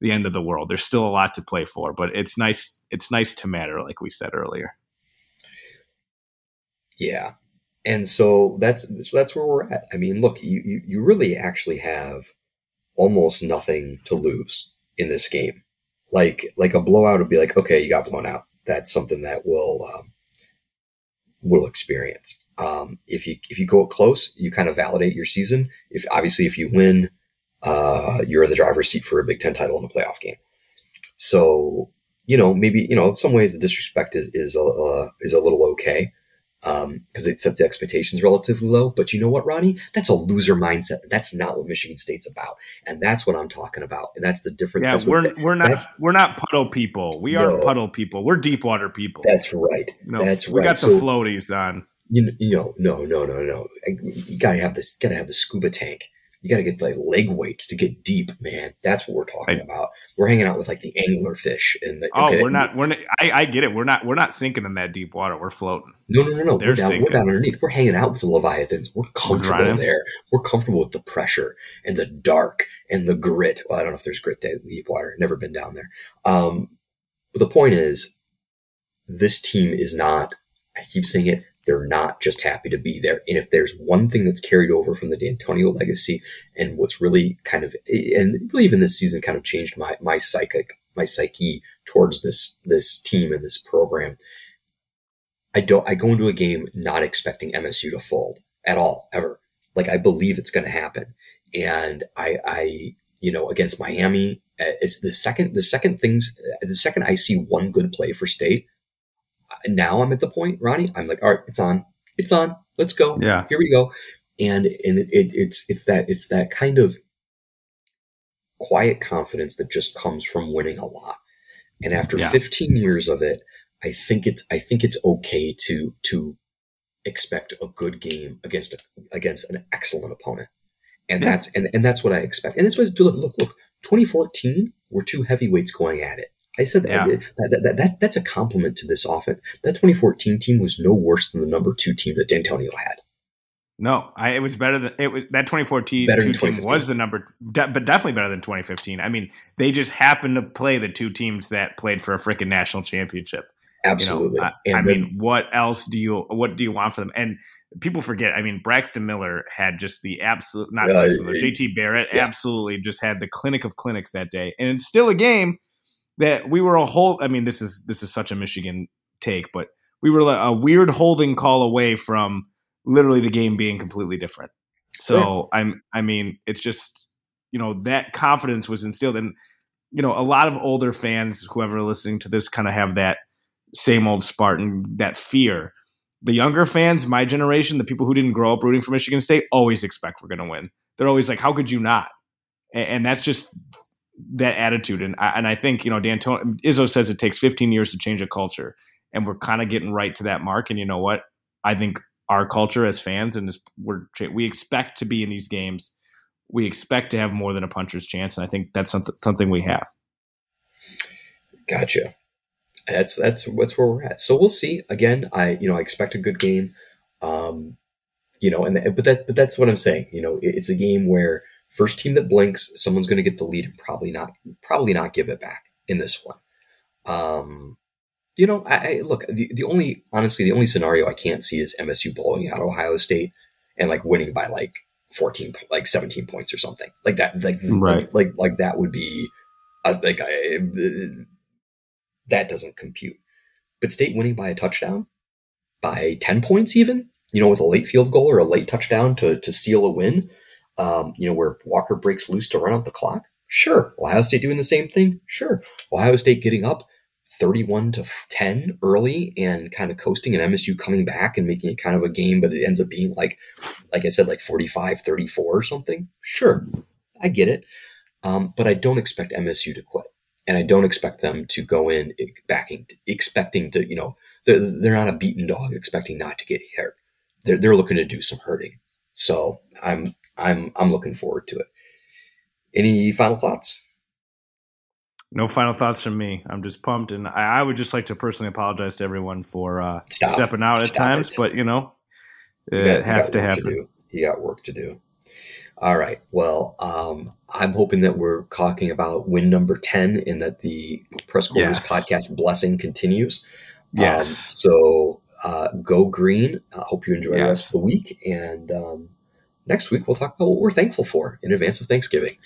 the end of the world. There's still a lot to play for, but it's nice. It's nice to matter, like we said earlier.
Yeah, and so that's so that's where we're at. I mean, look, you you, you really actually have almost nothing to lose in this game. Like like a blowout would be like, okay, you got blown out. That's something that we'll um, will experience. Um, if you if you go close, you kind of validate your season. If obviously if you win, uh, you're in the driver's seat for a Big Ten title in a playoff game. So, you know, maybe, you know, in some ways the disrespect is, is, a, uh, is a little okay because um, it sets the expectations relatively low. But you know what, Ronnie? That's a loser mindset. That's not what Michigan State's about, and that's what I'm talking about. And that's the difference.
Yeah, we're we're not we're not puddle people. We no, aren't puddle people. We're deep water people.
That's right. No, that's right.
We got the so, floaties on.
You know, no, no, no, no. You gotta have this. Gotta have the scuba tank you got to get like leg weights to get deep, man. That's what we're talking I, about. We're hanging out with like the angler fish and the.
Oh, okay, we're not. We're not. I, I, get it. We're not. We're not sinking in that deep water. We're floating.
No, no, no, no. They're we're down, sinking. We're down underneath. We're hanging out with the leviathans. We're comfortable we're there. We're comfortable with the pressure and the dark and the grit. Well, I don't know if there's grit in deep water. Never been down there. Um, but the point is, this team is not. I keep saying it they're not just happy to be there. And if there's one thing that's carried over from the D'Antonio legacy and what's really kind of, and really even this season kind of changed my, my psychic, my psyche towards this, this team and this program. I don't, I go into a game not expecting MSU to fold at all, ever. Like I believe it's going to happen. And I, I, you know, against Miami. Uh, it's the second, the second things, the second I see one good play for State. Now I'm at the point, Ronnie. I'm like, all right, it's on, it's on. Let's go.
Yeah,
here we go. And and it, it, it's it's that it's that kind of quiet confidence that just comes from winning a lot. And after yeah. 15 years of it, I think it's I think it's okay to to expect a good game against a, against an excellent opponent. And yeah. that's and, and that's what I expect. And this was look look look 2014 were two heavyweights going at it. I said yeah. that, that, that, that, that's a compliment to this offense. That 2014 team was no worse than the number two team that Dantonio had.
No, I, it was better than it was. That 2014 two team was the number, de- but definitely better than 2015. I mean, they just happened to play the two teams that played for a freaking national championship.
Absolutely.
You know, I, I mean, what else do you what do you want for them? And people forget. I mean, Braxton Miller had just the absolute not uh, Miller, JT Barrett yeah. absolutely just had the clinic of clinics that day, and it's still a game that we were a whole. I mean, this is this is such a Michigan take, but we were a weird holding call away from literally the game being completely different. So yeah. I'm I mean, it's just you know that confidence was instilled and you know a lot of older fans whoever listening to this kind of have that same old Spartan that fear. The younger fans, my generation, the people who didn't grow up rooting for Michigan State, always expect we're going to win. They're always like, "How could you not?" And, and that's just that attitude. And I, and I think you know Dan Izzo says it takes 15 years to change a culture, and we're kind of getting right to that mark. And you know what? I think our culture as fans and we're we expect to be in these games. We expect to have more than a puncher's chance, and I think that's something something we have.
Gotcha. That's that's that's where we're at. So we'll see. Again, I you know I expect a good game. Um, you know, and but that but that's what I'm saying. You know, it's a game where first team that blinks, someone's going to get the lead and probably not probably not give it back in this one. Um, you know, I, I, look the, the only honestly the only scenario I can't see is MSU blowing out Ohio State and like winning by like 14 like 17 points or something like that like right. like, like like that would be uh, like I, uh, that doesn't compute but state winning by a touchdown by 10 points even you know with a late field goal or a late touchdown to to seal a win um, you know where walker breaks loose to run out the clock sure ohio state doing the same thing sure ohio state getting up 31 to 10 early and kind of coasting and MSU coming back and making it kind of a game, but it ends up being like, like I said, like 45, 34 or something. Sure. I get it. Um, but I don't expect MSU to quit and I don't expect them to go in backing, expecting to, you know, they're, they're not a beaten dog expecting not to get hurt. They're, they're looking to do some hurting. So I'm, I'm, I'm looking forward to it. Any final thoughts?
No final thoughts from me. I'm just pumped, and I, I would just like to personally apologize to everyone for uh, stepping out at Stop times. It. But you know, it got, has to happen. To
you got work to do. All right. Well, um, I'm hoping that we're talking about win number ten, and that the press quarters yes. podcast blessing continues.
Um, yes.
Um, so uh, go green. I hope you enjoy yes. the rest of the week, and um, next week we'll talk about what we're thankful for in advance of Thanksgiving.